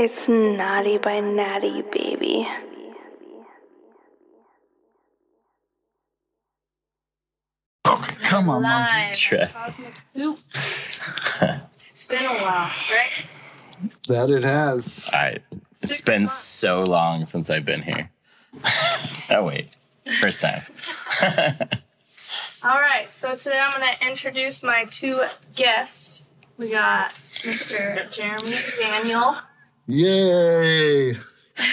It's Naughty by Natty, baby. Okay, come on, monkey. Live. Trust. It's been a while, right? That it has. I. It's Six been months. so long since I've been here. oh wait, first time. All right, so today I'm going to introduce my two guests. We got Mr. Jeremy Daniel, Yay!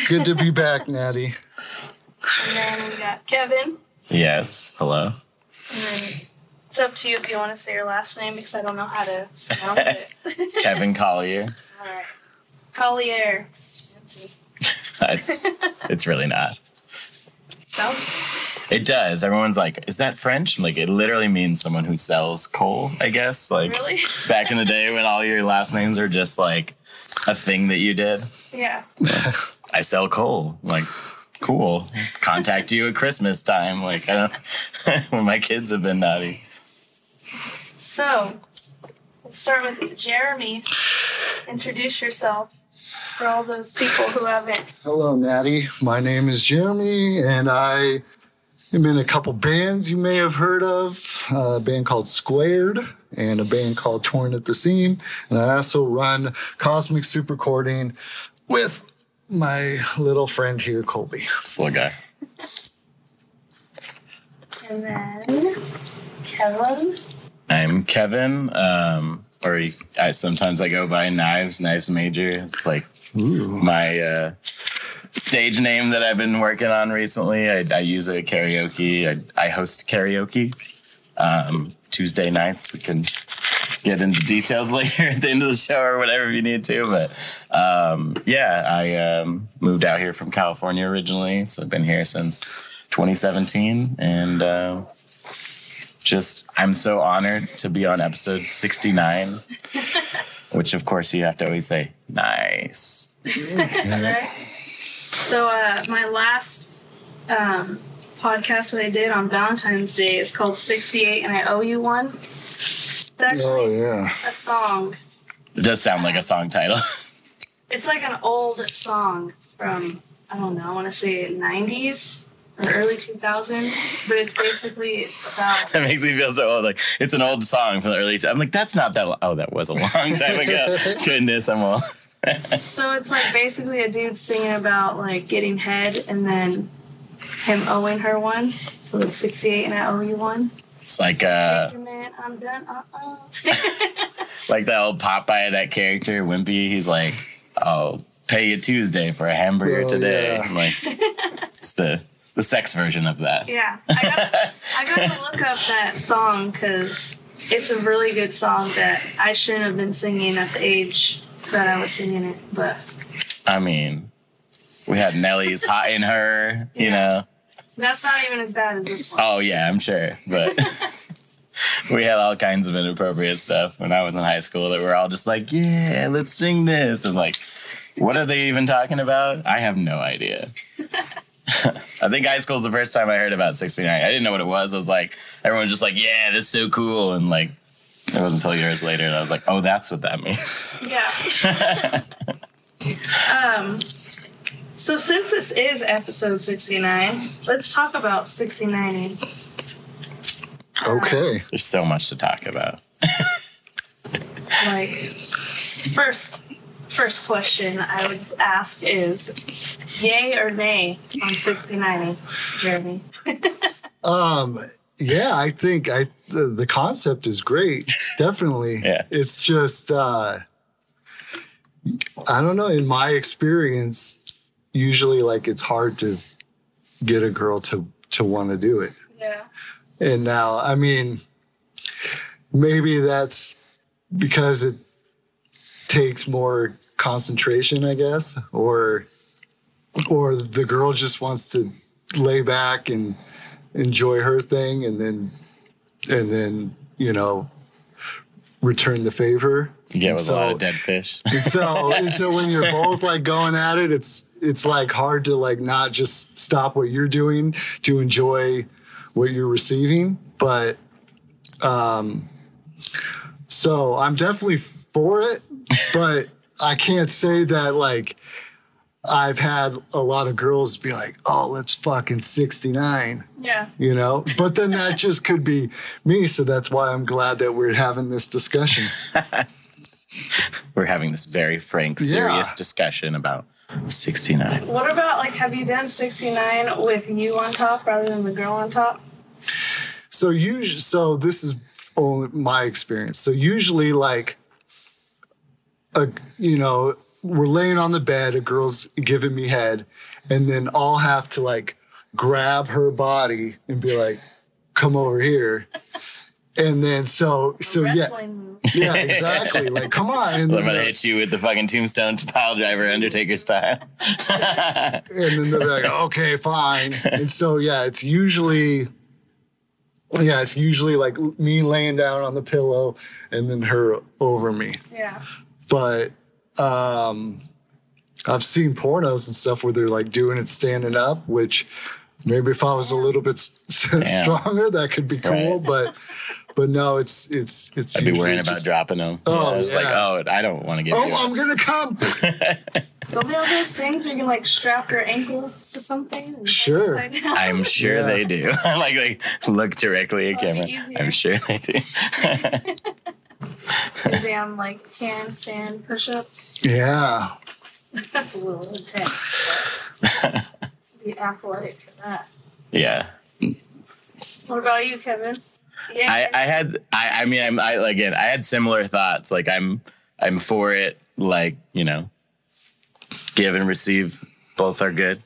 Good to be back, Natty. and then we got Kevin. yes. Hello. And then it's up to you if you want to say your last name because I don't know how to pronounce it. Kevin Collier. All right. Collier. Fancy. It's it's really not. Sounds It does. Everyone's like, "Is that French?" Like, it literally means someone who sells coal. I guess. Like really? back in the day when all your last names are just like a thing that you did. Yeah. I sell coal. Like, cool. Contact you at Christmas time. Like, I don't. when my kids have been naughty. So, let's start with Jeremy. Introduce yourself for all those people who haven't. Hello, Natty. My name is Jeremy, and I am in a couple bands you may have heard of uh, a band called Squared and a band called Torn at the Seam. And I also run Cosmic Soup Recording with my little friend here, Colby. This little guy. And then Kevin. I'm Kevin. Um, or he, I, sometimes I go by Knives, Knives Major. It's like Ooh. my uh, stage name that I've been working on recently. I, I use it at karaoke. I, I host karaoke um, Tuesday nights. We can get into details later at the end of the show or whatever if you need to. But um, yeah, I um, moved out here from California originally, so I've been here since 2017, and. Uh, just, I'm so honored to be on episode 69, which of course you have to always say, nice. So, uh, my last um, podcast that I did on Valentine's Day is called 68 and I Owe You One. It's actually Oh, yeah. a song. It does sound like a song title. It's like an old song from, I don't know, I want to say 90s or early 2000s, but it's basically about. that makes me feel so old. Like it's an old song from the early. I'm like, that's not that. Long. Oh, that was a long time ago. Goodness, I'm old. So it's like basically a dude singing about like getting head and then him owing her one. So it's 68 and I owe you one. It's like uh, Thank man, I'm done. Uh-uh. like that old Popeye, that character Wimpy. He's like, I'll pay you Tuesday for a hamburger Oh, today. yeah. Like, it's the the sex version of that. yeah, I got, I got to look up that song because it's a really good song that I shouldn't have been singing at the age that I was singing it. But I mean, we had Nelly's "Hot in Herre," you know. that's not even as bad as this one. Oh yeah, I'm sure. But we had all kinds of inappropriate stuff when I was in high school that we're all just like, yeah, let's sing this. And like, what are they even talking about? I have no idea. I think high school is the first time I heard about 69. I didn't know what it was. I was like, everyone's just like, yeah, this is so cool. And like, it wasn't until years later that I was like, oh, that's what that means. Yeah. um. So since this is episode 69, let's talk about 69. Okay. There's so much to talk about. Like, first, first question I would ask is, yay or nay on 69, Jeremy? Um, yeah, I think I the, the concept is great. Definitely. Yeah. It's just uh I don't know, in my experience, usually like it's hard to get a girl to to want to do it. Yeah. And now, I mean, maybe that's because it takes more concentration, I guess, or or the girl just wants to lay back and enjoy her thing and then and then, you know, return the favor. Yeah, get with a lot of dead fish. And so and so when you're both like going at it, it's it's like hard to like not just stop what you're doing to enjoy what you're receiving. But um so I'm definitely for it, but I can't say that like I've had a lot of girls be like, "Oh, let's fucking 69." Yeah. You know, but then that just could be me. So that's why I'm glad that we're having this discussion. We're having this very frank, Yeah. serious discussion about 69. What about like have you done 69 with you on top rather than the girl on top? So usually, so this is only my experience. So usually, like, a you know, we're laying on the bed, a girl's giving me head, and then I'll have to like grab her body and be like, "Come over here," and then so so yeah move. yeah exactly like come on and I'm gonna hit you with the fucking tombstone pile driver Undertaker style. and then they're like, "Okay, fine," and so yeah, it's usually. Yeah, it's usually like me laying down on the pillow and then her over me. Yeah. but um I've seen pornos and stuff where they're like doing it standing up, which maybe if I was a little bit s- stronger, that could be cool. Right. But but no, it's it's it's. I'd be usually worrying about just, dropping them. Oh, yeah, it's like, yeah. oh, I don't want to get Oh, you. I'm gonna come. Don't they have those things where you can like strap your ankles to something? Sure. I'm sure Yeah. they do. like, like, look directly at That'd camera. I'm sure they do. The damn like handstand push-ups. Yeah, That's a little intense. But be athletic for that. yeah. What about you, Kevin? Yeah. I, I had I, I mean I'm I again I had similar thoughts like I'm I'm for it like you know give and receive both are good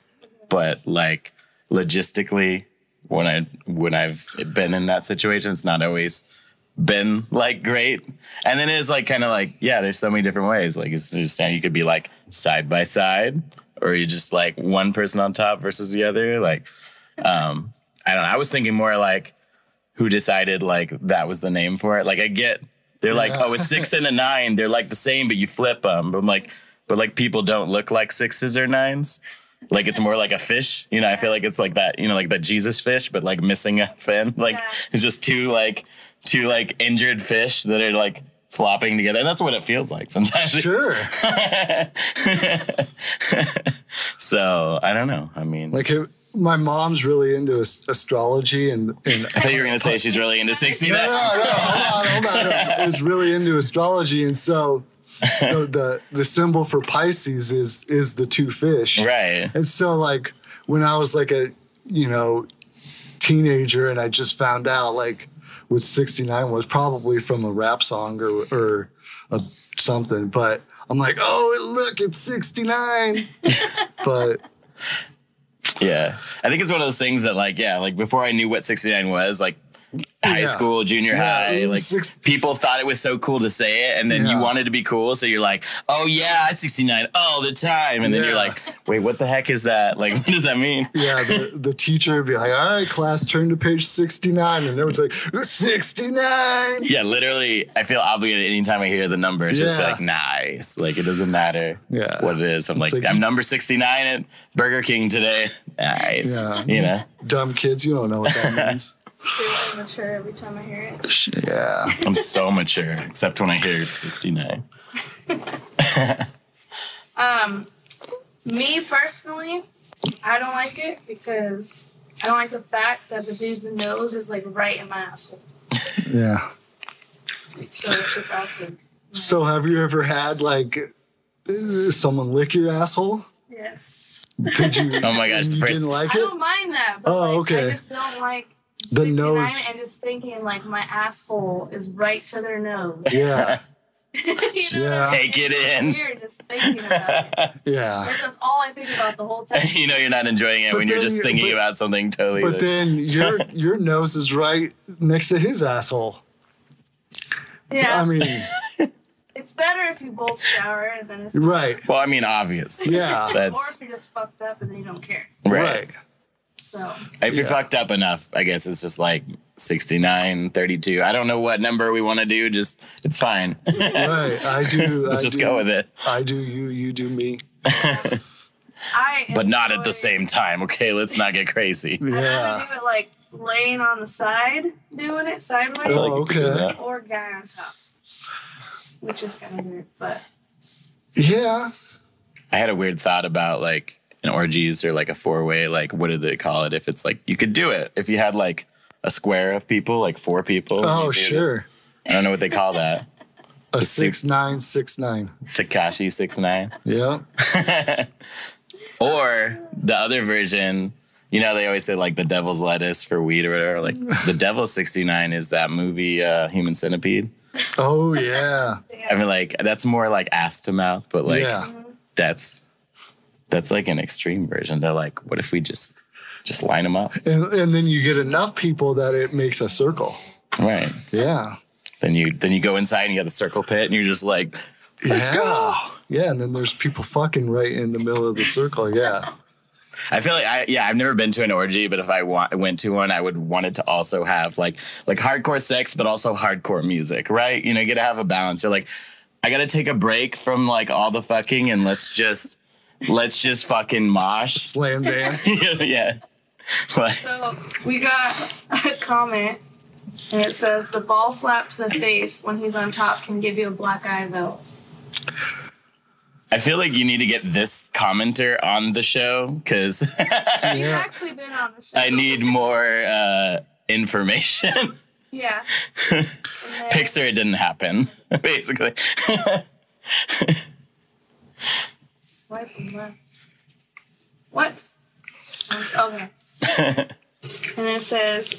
but like logistically when I when I've been in that situation it's not always been like great and then it's like kind of like yeah there's so many different ways like it's just you could be like side by side or you just like one person on top versus the other like um I don't know I was thinking more like who decided like that was the name for it. Like I get they're like, oh, a six and a nine. They're like the same, but you flip them. But I'm like, but like people don't look like sixes or nines. Like it's more like a fish. You know, I feel like it's like that. You know, like that Jesus fish, but like missing a fin. Like Yeah. it's just two like two like injured fish that are like flopping together, and that's what it feels like sometimes. sure. so I don't know. I mean, Like it, my mom's really into as- astrology and and. I thought you were gonna say she's really into sixty No, no, nine. no, hold on, hold on. I was really into astrology, and so the, the the symbol for Pisces is is the two fish. Right. And so, like, when I was like a, you know, teenager and I just found out, like, what 69 was probably from a rap song or, or a, something, but I'm like, oh, look, it's 69. but Yeah. I think it's one of those things that like, yeah, like before I knew what 69 was, like high Yeah. school, junior Yeah, high, like six- people thought it was so cool to say it and then you wanted to be cool. So you're like, oh yeah, I 69 all the time. And then you're like, wait, what the heck is that? Like, what does that mean? yeah, the, the teacher would be like, all right, class, turn to page 69. And everyone's like, 69. Yeah, literally, I feel obligated anytime I hear the number. It's just like, nice. Like, it doesn't matter Yeah. what it is. I'm like, like- I'm number 69 at Burger King today. Nice. Yeah. You know? Dumb kids, you don't know what that means. Feel immature every time I hear it. yeah. I'm so mature, except when I hear it's 69. Um, me personally, I don't like it because I don't like the fact that the dude's nose is like right in my asshole. Yeah. So it's just awkward. So, have you ever had like someone lick your asshole? Yes. Did you? Oh my gosh, the you first- didn't like it? I don't mind that. But Oh, like, okay. I just don't like The nose- and just thinking like my asshole is right to their nose. Yeah, you know, Yeah. Take it in. Weird just thinking about it. yeah. That's all I think about the whole time. you know you're not enjoying it But when you're just you- thinking but- about something totally. But then your your nose is right next to his asshole. Yeah. I mean, it's better if you both shower and then it's right? well, I mean, obvious. Yeah, or That's if you're just fucked up and then you don't care. right. right. So If you're Yeah. fucked up enough, I guess it's just like 69, 32. I don't know what number we want to do. Just it's fine. Right. I do. Let's I just do- go with it. I do you. You do me. I But not at the same time. Okay, let's not get crazy. I'd Yeah. do it like laying on the side, doing it sideways, Oh, we could do okay. or guy on top, which is kind of weird. But Yeah. I had a weird thought about like an orgies or like a four way. Like, what did they call it? If it's like you could do it if you had like a square of people, like four people. Oh, do it. sure. I don't know what they call that. A The six nine six nine. Tekashi six nine. Yeah. Or the other version, you know, they always say like the devil's lettuce for weed or whatever. Like the devil's 69 is that movie uh, Human Centipede. Oh yeah. I mean, like that's more like ass to mouth, but like yeah. that's that's like an extreme version. They're like, what if we just just line them up? And, and then you get enough people that it makes a circle. Right. Yeah. Then you then you go inside and you got the circle pit and you're just like, let's yeah. go. Yeah, and then there's people fucking right in the middle of the circle. Yeah. I feel like I yeah, I've never been to an orgy, but if I want, went to one, I would want it to also have like like hardcore sex, but also hardcore music, right? You know, you gotta have a balance. You're like, I gotta take a break from like all the fucking and let's just let's just fucking mosh. Slam dance. yeah. Like, So we got a comment, and it says the ball slap to the face when he's on top can give you a black eye though. I feel like you need to get this commenter on the show because He's Yeah. actually been on the show. I need more uh, information. Yeah. Then- Pixar, it didn't happen, basically. Swipe left. What? Okay. and it says,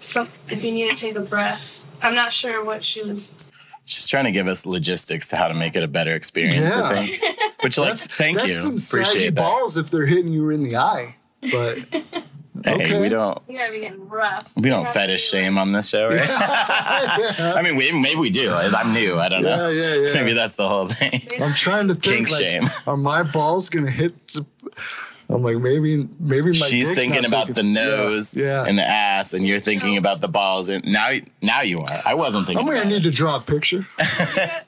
some, if you need to take a breath. I'm not sure what she was. She's trying to give us logistics to how to make it a better experience, I Yeah. think. Which, like, That's, thank that's you. some saggy Appreciate that. balls if they're hitting you in the eye. But Hey, Okay. we don't You gotta be getting rough. we don't fetish be like- shame on this show, right? yeah, I mean, we, maybe we do. I'm new. I don't know. yeah, yeah. Maybe that's the whole thing. I'm trying to think. Kink like, shame. Are my balls gonna hit? the- I'm like maybe maybe my. She's thinking about big the nose Yeah, yeah. and the ass, and you're thinking about the balls. And now, now you are. I wasn't thinking. I'm gonna about need it. to draw a picture.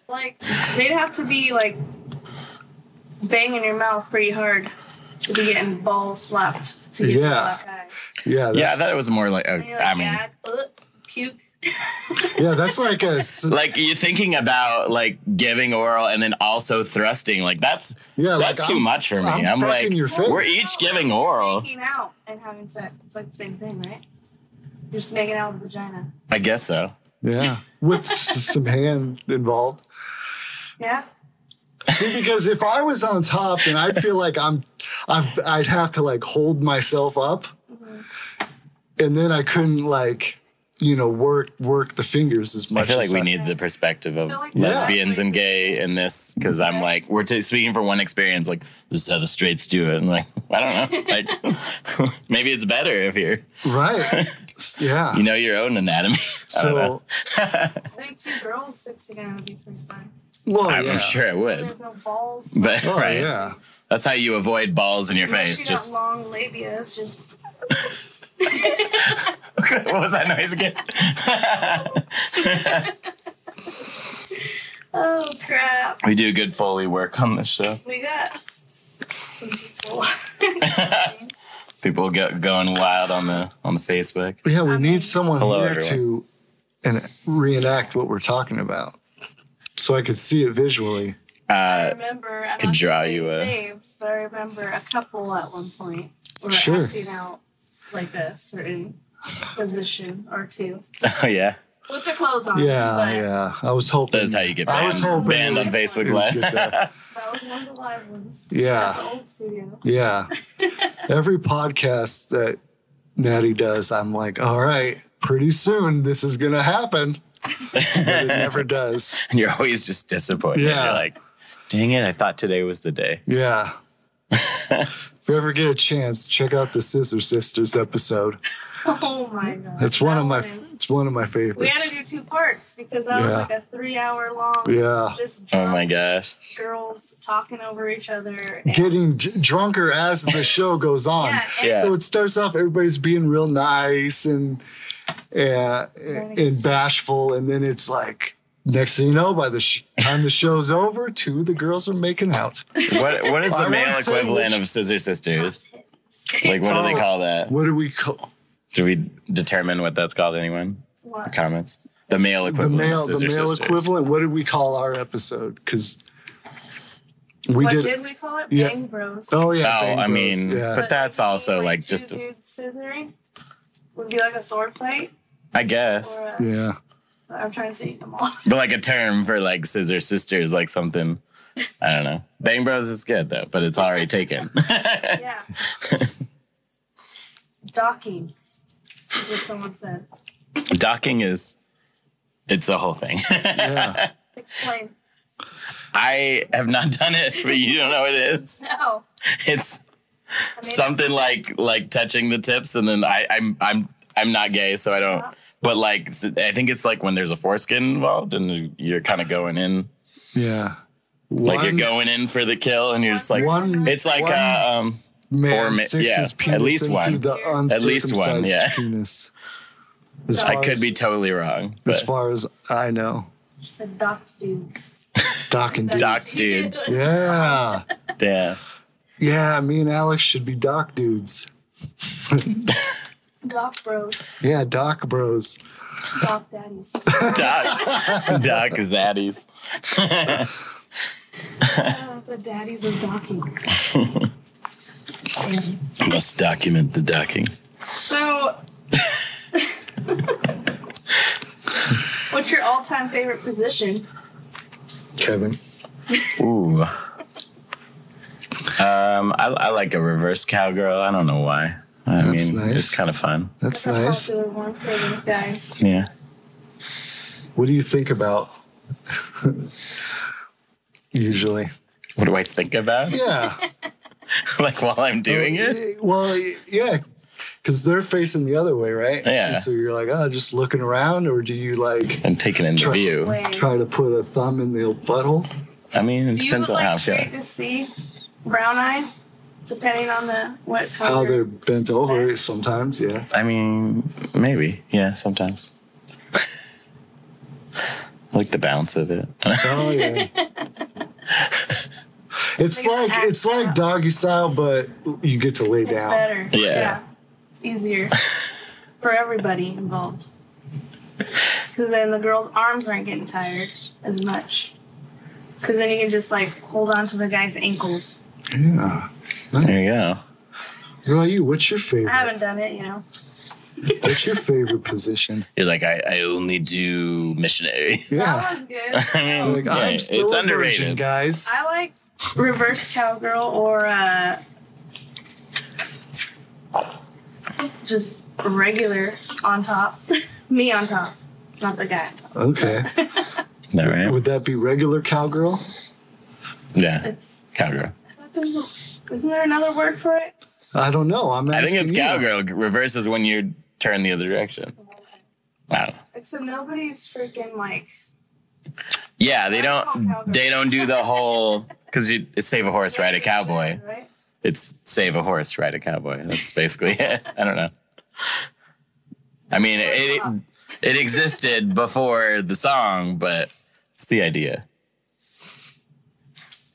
like they'd have to be like banging your mouth pretty hard to be getting balls slapped to get Yeah. the black eye. Yeah, that's, Yeah, I thought it was more like. Uh, like, I mean, gag, uh, puke. yeah, that's like a s- like you're thinking about like giving oral and then also thrusting. Like that's yeah. that's like too I'm- much for me. I'm, I'm, like, your face. we're each giving oral. Making out and having sex. It's like the same thing, right? You're just making out with vagina. I guess so. Yeah, with some hand involved. Yeah. See, because if I was on top, then I'd feel like I'm, I'd, I'd have to like hold myself up, and then I couldn't like, you know, work work the fingers as much. I feel like as we need the perspective of like lesbians Yeah. and gay in this because I'm like we're t- speaking from one experience. Like this is how the straights do it. And like I don't know. Like maybe it's better if you're right. Yeah. you know your own anatomy. I don't know. so, I think two girls six together would be pretty fun. Well, I'm yeah. sure it would. There's no balls. But Oh right, yeah. that's how you avoid balls in your Unless face. you Just got long labia. It's just what was that noise again? oh crap. we do good foley work on this show. We got some people. People get going wild on the on the Facebook. Yeah, we need someone Hello, here everyone. to and reenact what we're talking about, so I could see it visually. I Uh, remember. I'm could not draw gonna say you a- names, but I remember a couple at one point were Sure. acting out like a certain position or two oh yeah, with their clothes on. Yeah, but yeah. I was hoping. that's how you get I banned, was hoping banned it on would- Facebook it would Live. get that. That was one of the live ones. Yeah. At the old studio. Yeah. Every podcast that Natty does, I'm like, all right, pretty soon this is gonna happen. But it never does. and you're always just disappointed. Yeah. You're like, dang it, I thought today was the day. Yeah. if you ever get a chance, check out the Scissor Sisters episode. Oh my god. It's one That of my is- it's one of my favorites. We had to do two parts because that was like a three hour long. Yeah. Just Oh my gosh. girls talking over each other. Getting d- drunker as the show goes on. Yeah, Yeah. So it starts off everybody's being real nice and uh, and bashful, and then it's like next thing you know, by the sh- time the show's over, two of the girls are making out. What what is I the male say equivalent which- of Scissor Sisters? Like what do they Oh. call that? What do we call Do we determine what that's called? Anyone? What? Comments. The male equivalent. the equivalent male of the male Sisters. equivalent? What did we call our episode? Because We what did. did, we call it? Yeah. Bang Bros. Oh yeah. Oh, Bang I Bros, mean, yeah. but that's also like like just, a, scissoring. Would be like a sword fight, I guess, a, yeah. I'm trying to think them all. but like a term for like scissor sisters, like something. I don't know. Bang Bros is good though, but it's already taken. yeah. Docking. Is what someone said. Docking is, it's a whole thing. Yeah. Explain. I have not done it, but you don't know what it is. No. It's I mean, something like like touching the tips, and then I, I'm I'm I'm not gay, so I don't. But like, I think it's like when there's a foreskin involved, and you're kind of going in, Yeah. like you're going in for the kill, and you're just like, One- it's like one- uh, um, man or ma- sticks yeah, his at least one. At least one, yeah. Penis. As I could as- be totally wrong, As far as I know, She said docked dudes. Doc and Dude. Doc dudes. Yeah. yeah, Yeah, me and Alex should be Doc dudes. Dock bros. Yeah, Doc bros. Dock daddies. Doc, Doc Zaddies. Uh, the daddies of docking. Must document the docking. So, what's your all-time favorite position? Kevin. Ooh. Um, I, I like a reverse cowgirl. I don't know why. I That's mean, nice. it's kind of fun. That's That's a nice. popular one for the guys. Yeah. What do you think about? Usually. What do I think about? Yeah. like while I'm doing it? Well, yeah. Because they're facing the other way, right? Yeah. And so you're like, oh, just looking around, or do you like And taking in the Try- view. Try to put a thumb in the butthole? I mean, it Do you depends on how like straight sure. to see, brown eye, depending on the what color? How they're bent over sometimes, yeah. I mean, maybe. Yeah, sometimes. Like the bounce of it. Oh yeah. It's They like act it's like doggy style, but you get to lay down. It's down. better. Yeah. It's easier for everybody involved. Because then the girl's arms aren't getting tired as much. Because then you can just like hold on to the guy's ankles. Yeah. there you go. What about you? What's your favorite? I haven't done it, you know. What's your favorite position? You're like, I, I only do missionary. Yeah. That one's good. I mean, Like yeah, I'm still it's a underrated. virgin, guys. I like reverse cowgirl or uh, just regular on top. Me on top, not the guy. Okay. All right. Would that be regular cowgirl? Yeah, It's. cowgirl. I thought there's a. Isn't there another word for it? I don't know. I'm I think it's you. cowgirl. Reverse is when you turn the other direction. Wow. Except nobody's freaking like. Yeah, they I don't. They don't do the whole because you it's save a horse, ride a cowboy. Right? It's save a horse, ride a cowboy. That's basically it. I don't know. I mean, it, it it existed before the song, but it's the idea.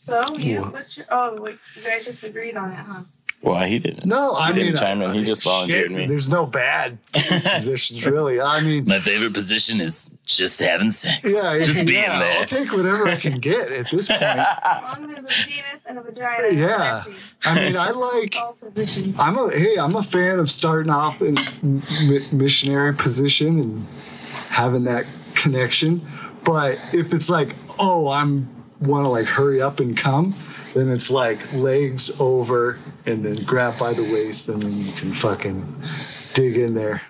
So you, What? what's your? Oh, wait, you guys just agreed on it, huh? Well, he didn't. No, I He didn't mean, chime in. He I- just shit, volunteered me. There's no bad positions, really. I mean, My favorite position is just having sex. yeah, just being yeah, there. I'll take whatever I can get at this point. As long as there's a penis and a vagina. and Yeah. connecting. I mean, I like. All positions. I'm a hey, I'm a fan of starting off in mi- missionary position and having that connection. But if it's like, oh, I'm want to like hurry up and come, then it's like legs over and then grab by the waist and then you can fucking dig in there,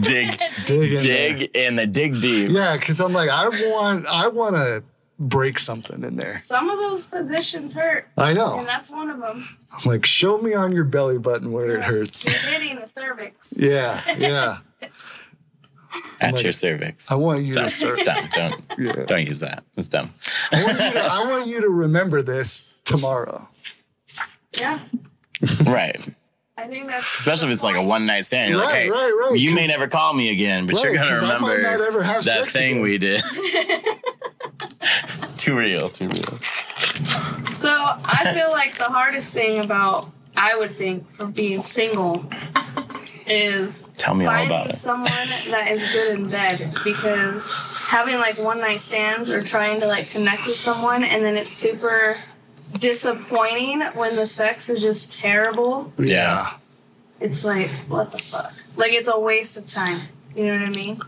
dig, dig in dig in the dig deep. Yeah, because I'm like, I want, I want to break something in there. Some of those positions hurt, I know. and that's one of them. I'm like, show me on your belly button where it hurts. You're hitting the cervix. Yeah, yeah. At like- your cervix. I want you Stop. to start. It's dumb. Don't Yeah. don't use that. It's dumb. I want, you to, I want you to remember this tomorrow. Yeah, right. I think that's Especially if it's like a one night stand. You're like, Right, hey, right, right, you may 'cause- never call me again, but you're Right, gonna 'cause I might remember not ever have that sex thing again. we did. too real. Too real. So I feel like the hardest thing about I would think for being single is Tell me all about it. someone that is good in bed because having like one night stands or trying to like connect with someone and then it's super disappointing when the sex is just terrible. Yeah. It's like, what the fuck? Like, it's a waste of time. You know what I mean?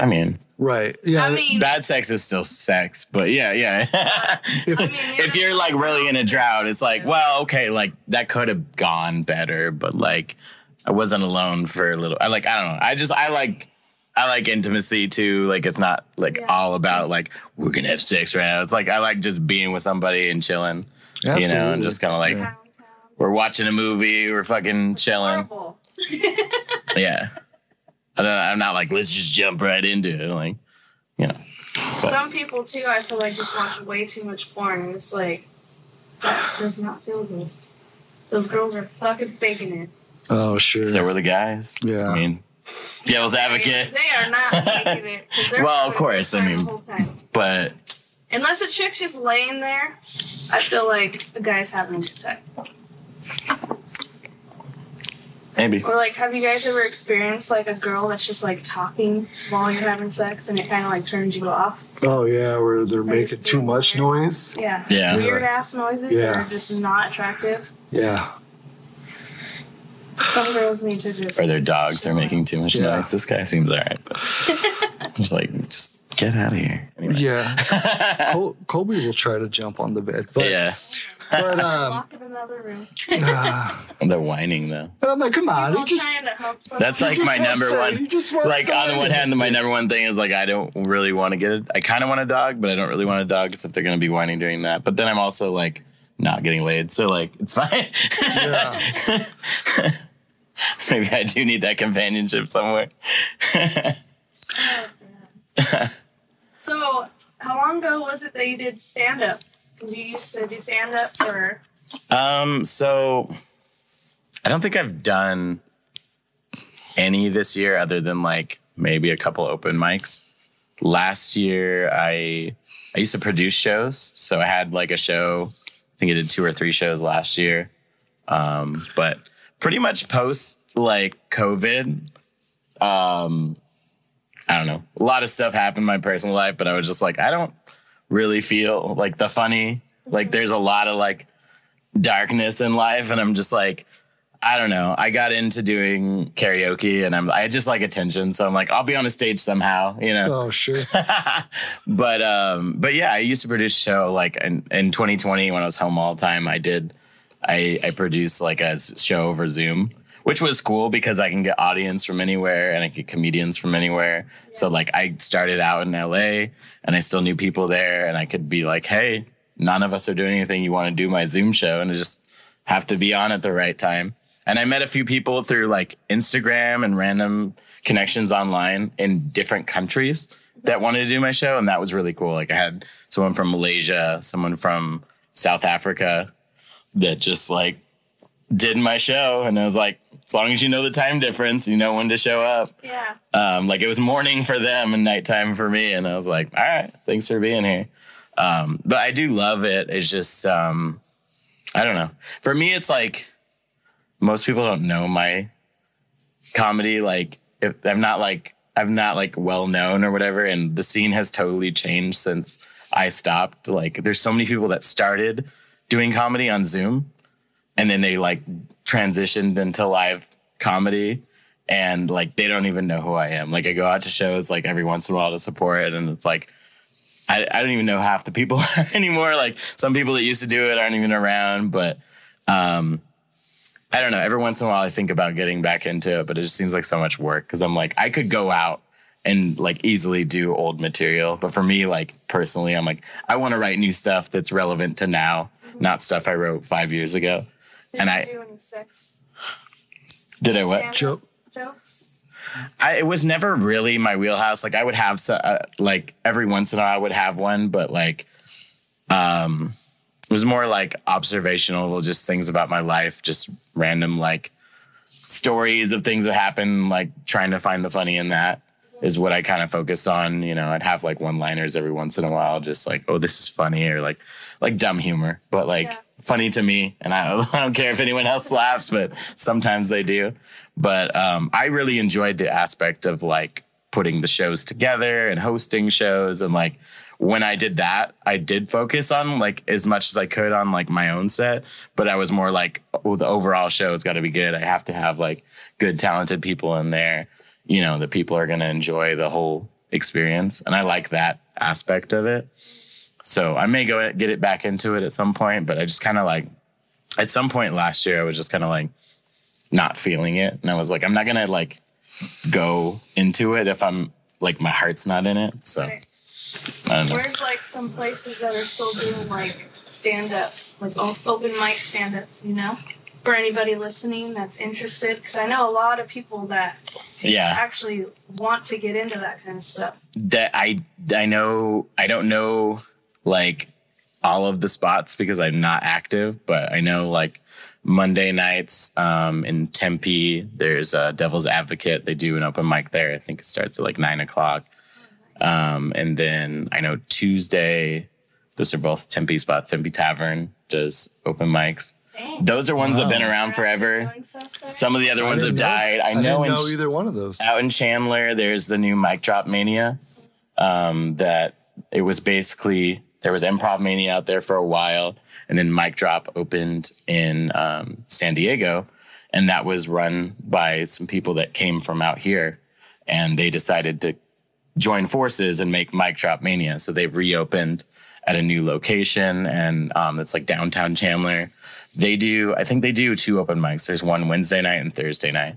I mean, Right. Yeah. I mean, bad sex is still sex, but yeah, yeah. if, I mean, if you're like really in a drought, it's like, well, okay, like that could have gone better, but like I wasn't alone for a little. I like, I don't know. I just, I like, I like intimacy too. Like it's not like Yeah. all about like we're gonna have sex right now. It's like I like just being with somebody and chilling, you know, and just kind of like Yeah. We're watching a movie, we're fucking chilling. Yeah. I don't, I'm not like let's just jump right into it. Like, you know, Some people too, I feel like just watch way too much porn, and it's like that does not feel good. Those girls are fucking faking it. Oh, sure. so we're the guys. Yeah. I mean, devil's advocate. They, they are not faking it. 'cause they're Well, of having a good course, I mean- the whole time. But unless a chick's just laying there, I feel like the guy's having a good time. maybe. Or like, have you guys ever experienced like a girl that's just like talking while you're having sex, and it kind of like turns you off? Oh, yeah. Where they're Or making too much weird. noise. Yeah. Yeah. Weird ass noises Yeah. that are just not attractive. Yeah. Some girls need to just. Or their dogs are making too much Yeah. noise. This guy seems all right, but I'm just like, just get out of here. Anyway. Yeah. Col- Colby will try to jump on the bed. But, yeah. But, um, Lock in another room. uh, They're whining though. And I'm like, come on. He's He just, trying to help someone. That's he like just my number to- one. He just wants Like to- on the one hand, my number one thing is like I don't really want to get it. I kind of want a dog, but I don't really want a dog because if they're gonna be whining during that. But then I'm also like not getting laid, so like it's fine. Yeah. Maybe I do need that companionship somewhere. So, how long ago was it that you did stand up? You used to do stand up for. Um, so I don't think I've done any this year other than like maybe a couple open mics. Last year I I used to produce shows, so I had like a show. I think I did two or three shows last year. Um, but pretty much post like COVID, um, I don't know. A lot of stuff happened in my personal life, but I was just like, I don't really feel like the funny. Like there's a lot of like darkness in life and I'm just like I don't know. I got into doing karaoke and I'm I just like attention, so I'm like I'll be on a stage somehow, you know. Oh, sure. but um but yeah, I used to produce a show like in, in 2020 when I was home all the time. I did I I produced like a show over Zoom, which was cool because I can get audience from anywhere and I get comedians from anywhere. So like I started out in LA and I still knew people there and I could be like, "Hey, none of us are doing anything. You want to do my Zoom show?" And I just have to be on at the right time. And I met a few people through like Instagram and random connections online in different countries that wanted to do my show. And that was really cool. Like I had someone from Malaysia, someone from South Africa that just like did my show. And I was like, as long as you know the time difference, you know when to show up. Yeah. Um, like it was morning for them and nighttime for me. And I was like, all right, thanks for being here. Um, but I do love it. It's just, um, I don't know. For me, it's like most people don't know my comedy. Like if I'm not like, I'm not like well known or whatever. And the scene has totally changed since I stopped. Like there's so many people that started doing comedy on Zoom and then they like transitioned into live comedy and like they don't even know who I am. Like I go out to shows like every once in a while to support and it's like I, I don't even know half the people anymore. Like some people that used to do it aren't even around, but um I don't know. Every once in a while I think about getting back into it, but it just seems like so much work because I'm like I could go out and like easily do old material, but for me like personally I'm like I want to write new stuff that's relevant to now, not stuff I wrote 5 years ago. Did And I- do any sex Did I what? stand-up Joke. jokes? I, it was never really my wheelhouse. Like I would have so, uh, like every once in a while I would have one, but like um it was more like observational, just things about my life, just random like stories of things that happen, like trying to find the funny in that is what I kind of focused on. You know, I'd have like one liners every once in a while, just like, oh, this is funny, or like like dumb humor, but like Yeah. funny to me. And I don't, I don't care if anyone else laughs, but sometimes they do. But um, I really enjoyed the aspect of like putting the shows together and hosting shows and like when I did that, I did focus on like as much as I could on like my own set, but I was more like, oh, the overall show has got to be good. I have to have like good, talented people in there, you know, that people are going to enjoy the whole experience. And I like that aspect of it. So I may go get it back into it at some point, but I just kind of like, at some point last year, I was just kind of like not feeling it. And I was like, I'm not going to like go into it if I'm like, my heart's not in it. So. Right. I don't know. Where's like some places that are still doing like stand up, like open mic stand ups, you know? For anybody listening that's interested, because I know a lot of people that Yeah. actually want to get into that kind of stuff. that I I know I don't know like all of the spots because I'm not active, but I know like Monday nights um, in Tempe, there's a Devil's Advocate. They do an open mic there. I think it starts at like nine o'clock. Um, and then I know Tuesday, those are both Tempe spots. Tempe Tavern does open mics. Dang. Those are ones that have been around forever. Doing stuff there? Some of the other I ones have know- died. I I know, didn't in know either one of those. out in Chandler, there's the new Mic Drop Mania. Um, that it was basically there was Improv Mania out there for a while, and then Mic Drop opened in um, San Diego, and that was run by some people that came from out here, and they decided to join forces and make Mic Drop Mania. So they reopened at a new location, and um, it's like downtown Chandler. They do, I think they do two open mics. There's one Wednesday night and Thursday night.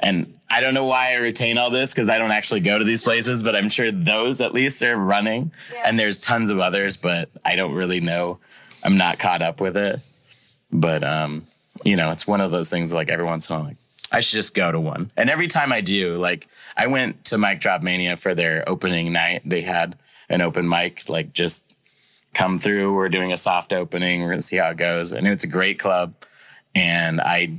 And I don't know why I retain all this because I don't actually go to these places, but I'm sure those at least are running. Yeah. And there's tons of others, but I don't really know. I'm not caught up with it. But um, you know, it's one of those things like every once in a while, like I should just go to one. And every time I do, like I went to Mic Drop Mania for their opening night. They had an open mic, like just come through. We're doing a soft opening. We're gonna see how it goes. And it's a great club. And I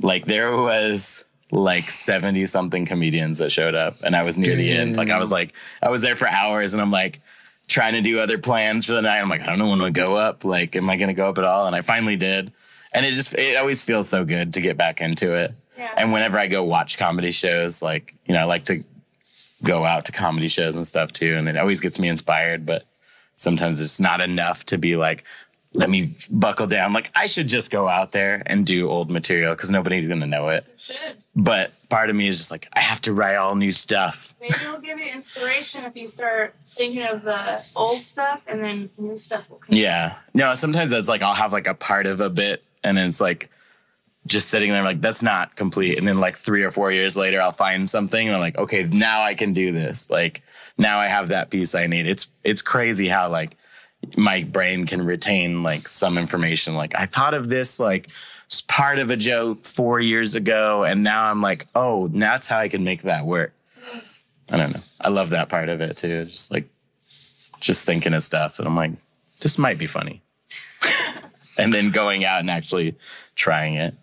like there was like 70 something comedians that showed up and I was near the end. Like I was like I was there for hours and I'm like trying to do other plans for the night. I'm like, I don't know when to go up. Like, am I gonna go up at all? And I finally did. And it just it always feels so good to get back into it. Yeah. And whenever I go watch comedy shows, like, you know, I like to go out to comedy shows and stuff too. And it always gets me inspired, but sometimes it's not enough to be like, let me buckle down. Like I should just go out there and do old material because nobody's gonna know it. But part of me is just like, I have to write all new stuff. Maybe it'll give you inspiration if you start thinking of the old stuff and then new stuff will come. Yeah. No, sometimes that's like I'll have like a part of a bit and it's like just sitting there like that's not complete. And then like three or four years later I'll find something and I'm like, okay, now I can do this. Like now I have that piece I need. It's it's crazy how like my brain can retain like some information. Like I thought of this like part of a joke four years ago, and now I'm like, oh, that's how I can make that work. I don't know. I love that part of it too. Just like just thinking of stuff, and I'm like, this might be funny. and then going out and actually trying it.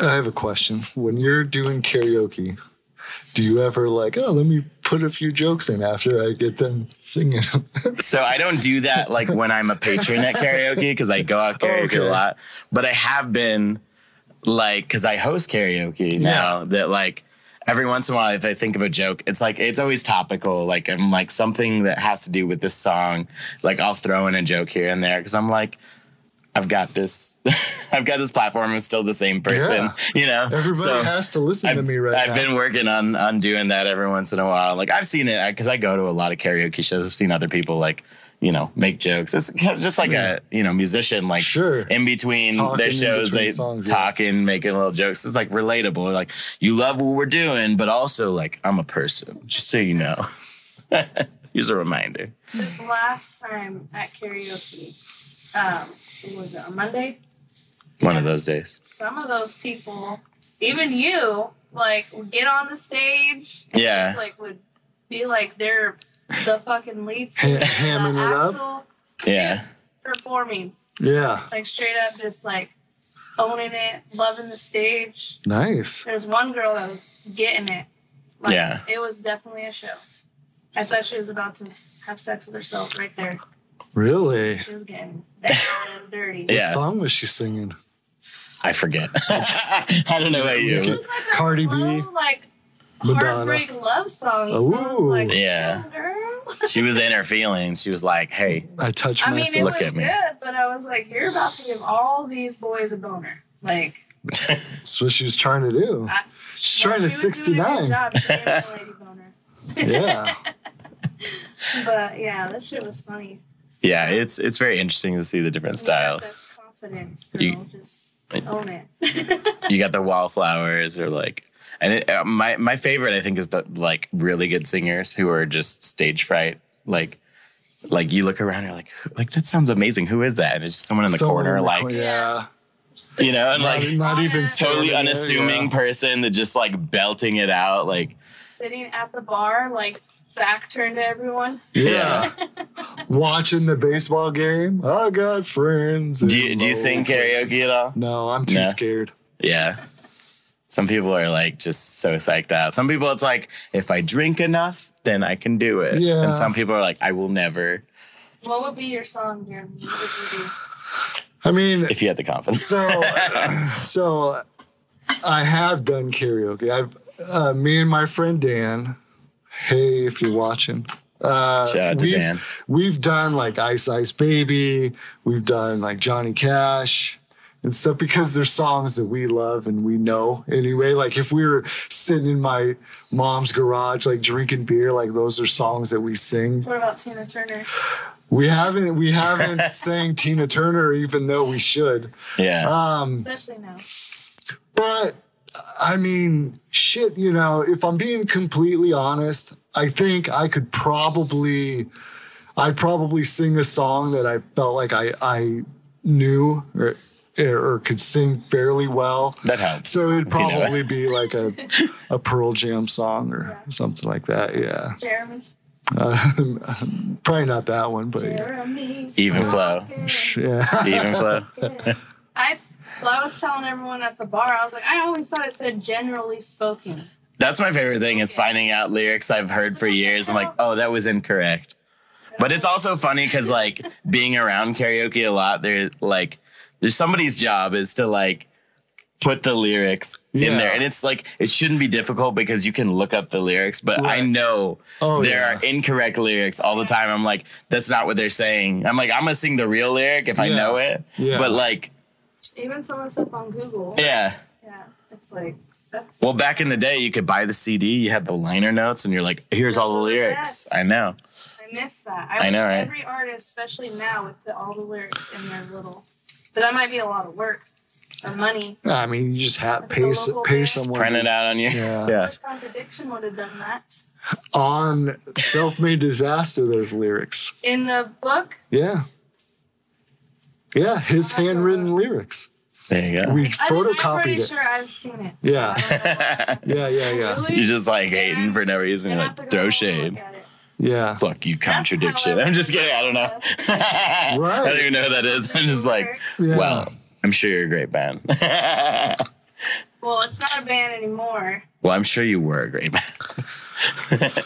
I have a question. When you're doing karaoke, do you ever like, oh, let me put a few jokes in after I get done singing? So I don't do that like when I'm a patron at karaoke because I go out oh, karaoke Okay. a lot. But I have been like because I host karaoke now that like every once in a while if I think of a joke, it's like it's always topical. Like I'm like something that has to do with this song. Like I'll throw in a joke here and there because I'm like. I've got this. I've got this platform. I'm still the same person, Yeah. you know. Everybody So- has to listen to I've, me right now. I've now. been working on on doing that every once in a while. Like I've seen it because I go to a lot of karaoke shows. I've seen other people like you know make jokes. It's just like a you know musician like Sure. in between Talking their shows between they songs, yeah. talking making little jokes. It's like relatable. Like you love what we're doing, but also like I'm a person. Just so you know. Here's a reminder. This last time at karaoke, um, was it, on Monday? One of those days. Some of those people, even you, like would get on the stage Yeah. just like would be like they're the fucking lead Ha- singer, the hamming it up? actual Yeah. performing, Yeah, like straight up just like owning it, loving the stage. nice. There's one girl that was getting it. Like, Yeah. It was definitely a show. I thought she was about to have sex with herself right there. Really? She was getting down and um, dirty. What Yeah. song was she singing? I forget. I don't know about It you. was like a Cardi B, like Madonna. heartbreak love song. So I was Ooh. like, Yeah. She was in her feelings. She was like, "Hey, I touch I mean, it. Look was at me. good, but I was like, you're about to give all these boys a boner. Like, That's what she was trying to do. I- She's well, trying to she was doing a good 69. job giving the lady boner. Yeah. But yeah, this shit was funny. Yeah, it's it's very interesting to see the different You styles. the confidence, girl. You- Just own it. You got the wallflowers, or like, and it, uh, my my favorite I think is the like really good singers who are just stage fright. Like, like you look around, you're like, like that sounds amazing. Who is that? And it's just someone in the Someone corner, in the like corner, yeah. you know, and Not, like not even Totally totally standing there, unassuming yeah. person that just like belting it out, like. Sitting at the bar, like back turned to everyone. Yeah. Watching the baseball game. I got friends. Do you do you sing places. karaoke at all? No, I'm too No? scared. Yeah. Some people are like just so psyched out. Some people it's like if I drink enough, then I can do it. Yeah. And some people are like I will never What would be your song, Jeremy? What would you do? I mean, if you had the confidence. so so I have done karaoke. I've uh, me and my friend Dan. Hey, if you're watching. Uh, Shout out to we've, Dan. We've done like Ice Ice Baby. We've done like Johnny Cash and stuff because they're songs that we love and we know anyway. Like if we were sitting in my mom's garage, like drinking beer, like those are songs that we sing. What about Tina Turner? We haven't we haven't sang Tina Turner, even though we should. Yeah. Um, Especially now. but I mean, shit, you know, if I'm being completely honest, I think I could probably, I'd probably sing a song that I felt like I, I knew or, or could sing fairly well. that helps. So it'd if you know probably be like a, a Pearl Jam song or Yeah. something like that. Yeah. Jeremy. Uh, probably not that one, but yeah. Jeremy's Even flow. walking. yeah. Even flow. I, I was telling everyone at the bar, I was like, I always thought it said generally spoken. That's my favorite thing is finding out lyrics I've heard for years. I'm like, oh, that was incorrect. But it's also funny because like being around karaoke a lot, there's like there's somebody's job is to like put the lyrics in there. And it's like it shouldn't be difficult because you can look up the lyrics, but I know Oh, there yeah. are incorrect lyrics all the time. I'm like, that's not what they're saying. I'm like, I'm gonna sing the real lyric if I know it. Yeah. But like, Even some of the stuff on Google. yeah. Yeah, it's like, that's. Well, back in the day, you could buy the CD, you had the liner notes, and you're like, here's all the Those are the lyrics. best. I know. I miss that. I I, wish know, right? every artist, especially now, would put all the lyrics in their little. But that might be a lot of work or money. I mean, you just have The pay, local pay someone Print to- it out on you. Yeah. yeah. Which contradiction would have done that? on self-made disaster. There's lyrics. In the book, Yeah. Yeah, his I'll have handwritten lyrics. There you go. We I think I'm pretty it. sure I've seen it. Yeah. So I don't know. Yeah, yeah, yeah. Really? You're just like hating for no reason. You're like, throw shade. Yeah. Fuck you, That's contradiction. I I'm just would kidding. I don't know. I Right. don't even know who that is. I'm just like, Yeah. well, I'm sure you're a great band. well, Well, it's not a band anymore. Well, I'm sure you were a great band.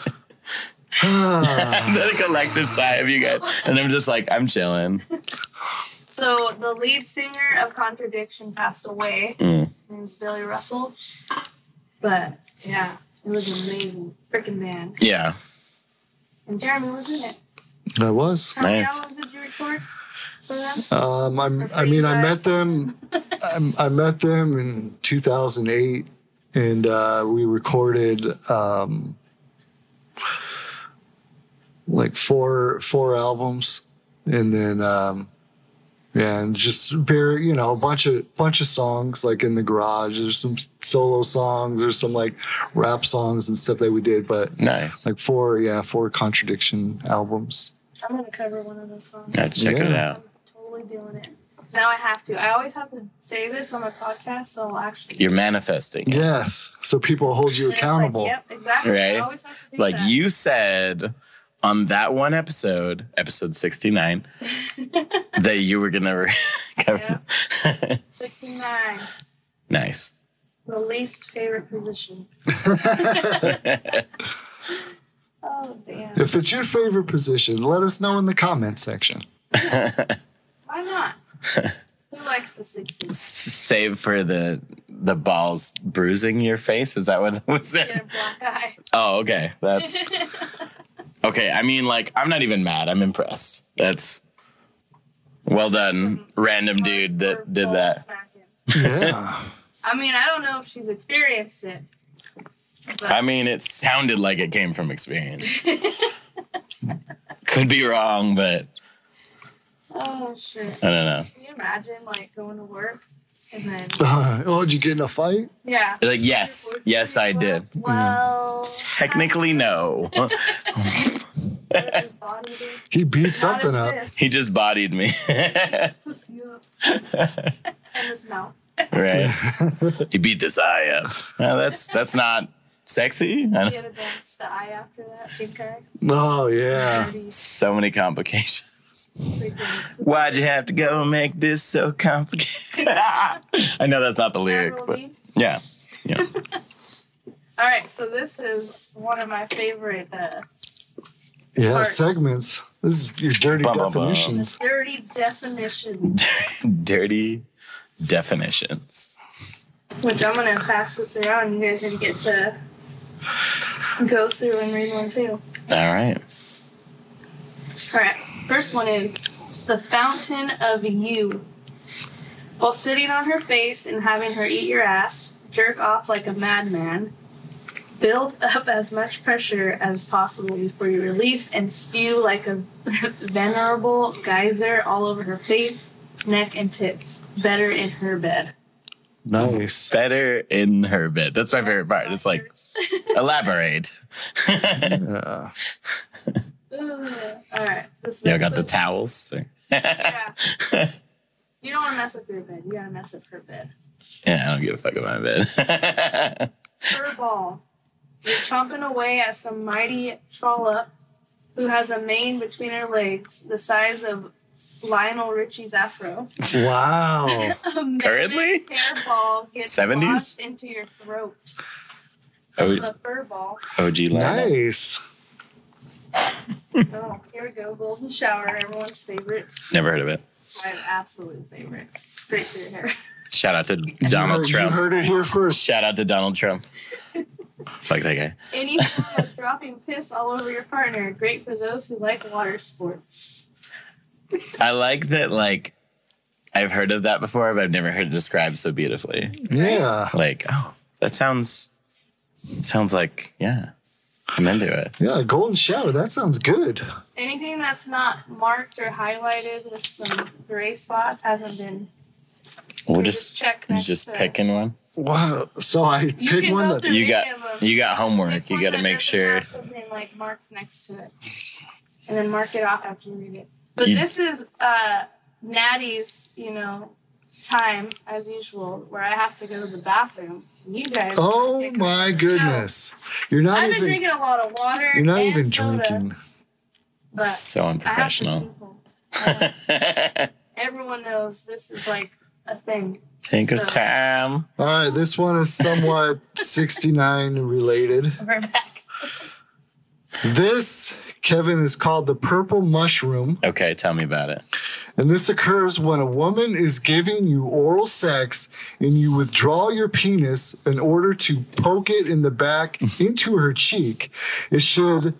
The collective sigh of you guys. And I'm just like, I'm chilling. So the lead singer of Contradiction passed away. Mm. His name's Billy Russell. But yeah, it was an amazing freaking band. Yeah. And Jeremy was in it. I was. How many Nice. albums did you record for them? Um, I'm, I mean, I met them. I, I met them in 2008, and uh, we recorded um, like four four albums, and then um, yeah, and just very you know a bunch of bunch of songs like in the garage. There's some solo songs. There's some like rap songs and stuff that we did, but Nice. like four yeah four contradiction albums. I'm gonna cover one of those songs. Yeah, check it out. I'm totally doing it. Now I have to. I always have to say this on my podcast, so I'll actually. You're manifesting. it. Yes, so people hold you And it's like, accountable. yep, exactly. Right? I always have to do Like that. you said on that one episode, episode 69, that you were going to cover. 69. nice. The least favorite position. Oh damn. If it's your favorite position, let us know in the comment section. Why not? Who likes the 60s? Save for the the balls bruising your face. Is that what was it? a black eye. Oh, okay. That's Okay, I mean, like, I'm not even mad. I'm impressed. That's well done, random dude that did that. Yeah. I mean, I don't know if she's experienced it. But I mean, it sounded like it came from experience. Could be wrong, but oh shit! I don't know. Can you imagine like going to work and then Uh, oh, did you get in a fight? yeah? Like, yes, yes, I did. Well, Technically, no. how did his body do? He beat Not something up. he just bodied me. his pussy up, and his mouth. right. He beat this eye up. Well, that's that's not sexy. I He don't- had a dance to eye after that. Pink eye. Oh yeah. So many complications. Freaking- Why'd you have to go and make this so complicated? I know that's not the lyric, but yeah. Yeah. All right, so this is one of my favorite uh, Yeah. Parts. Segments. This is your dirty Bum, bum, bum. definitions. dirty definitions, Dirty definitions. which I'm gonna pass this around. You guys are gonna get to go through and read one too. All right. All right, first one is the fountain of you. While sitting on her face and having her eat your ass, jerk off like a madman. Build up as much pressure as possible before you release and spew like a venerable geyser all over her face, neck, and tits. Better in her bed. Nice. Better in her bed. That's my favorite part. It's like elaborate. Yeah. All right. This Yeah, I next got the one- towels. Yeah. You don't want to mess with your bed. You gotta mess with her bed. Yeah, I don't give a fuck about my bed. Fur ball. You're chomping away at some mighty trollop who has a mane between her legs the size of Lionel Richie's afro. Wow. Currently? hairball gets 70s? into your throat. O- The fur ball. OG Lionel. Nice. Oh, here we go. Golden shower, everyone's favorite. Never heard of it. My absolute favorite. It's great for your hair. Shout out to You Donald heard- Trump. You heard it here first. Shout out to Donald Trump. Fuck that guy. Any form of dropping piss all over your partner. Great for those who like water sports. I like that, like, I've heard of that before, but I've never heard it described so beautifully. Yeah. Like, oh, that sounds, sounds like, yeah, I'm into it. Yeah. Golden shower. That sounds good. Anything that's not marked or highlighted with some gray spots hasn't been. We'll or just, check you next just to- picking one. Wow. So I You pick one go that's through You got- them. You got homework. You got to make sure. have something like marked next to it, and then mark it off after you read it. But You- this is uh, Natty's, you know, time as usual, where I have to go to the bathroom. You guys. Oh take a- my So, goodness. You're not I've been even drinking a lot of water. you're not and even soda, drinking. So I have to unprofessional. Uh, everyone knows this is like a thing. Take a So- time. All right, this one is somewhat 69 related. We're back. This, Kevin, is called the purple mushroom. Okay, tell me about it. And this occurs when a woman is giving you oral sex and you withdraw your penis in order to poke it in the back into her cheek. It should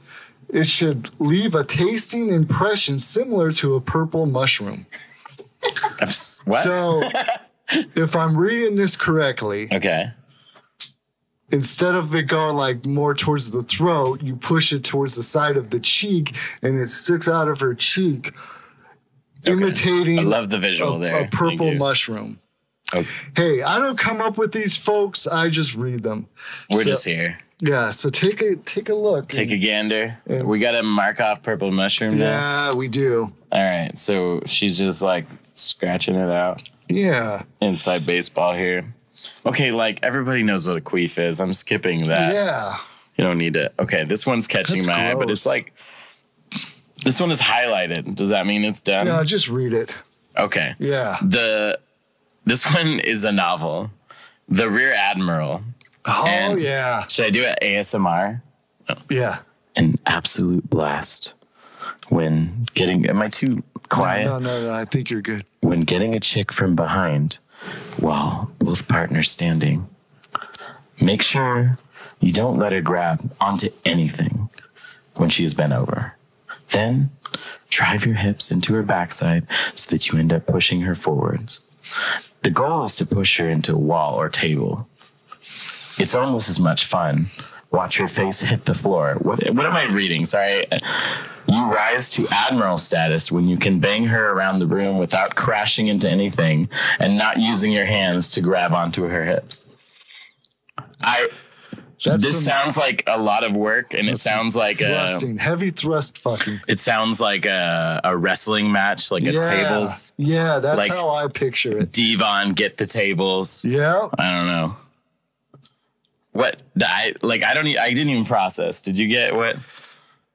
it should leave a tasting impression similar to a purple mushroom. What? So if I'm reading this correctly, okay. Instead of it going like more towards the throat, you push it towards the side of the cheek and it sticks out of her cheek, imitating I love the a, visual there. a purple mushroom. Okay. Hey, I don't come up with these folks. I just read them. We're So- just here. Yeah, so take a take a look. Take a gander. We got to mark off purple mushroom now. Yeah, we do. All right. So she's just like scratching it out Yeah. inside baseball here. Okay, like everybody knows what a queef is. I'm skipping that. Yeah. You don't need to. Okay, this one's catching That's my eye, but it's like this one is highlighted. Does that mean it's done? No, just read it. Okay. Yeah. The this one is a novel. The Rear Admiral. Oh And- yeah. Should I do it ASMR? Yeah. An absolute blast when getting. Am I too quiet? No, No, no, no, I think you're good. when getting a chick from behind while both partners standing, make sure you don't let her grab onto anything. when she is bent over. Then drive your hips into her backside so that you end up pushing her forwards. The goal is to push her into a wall or table. It's almost as much fun. Watch her face hit the floor. What, what am I reading? Sorry. You rise to admiral status when you can bang her around the room without crashing into anything and not using your hands to grab onto her hips. I That's this some sounds like a lot of work and it sounds like a heavy thrust fucking. it sounds like a, a wrestling match, like a yeah, tables. yeah, that's like- how I picture it. Devon get the tables. Yeah, I don't know. What I like I don't e- I didn't even process. Did you get what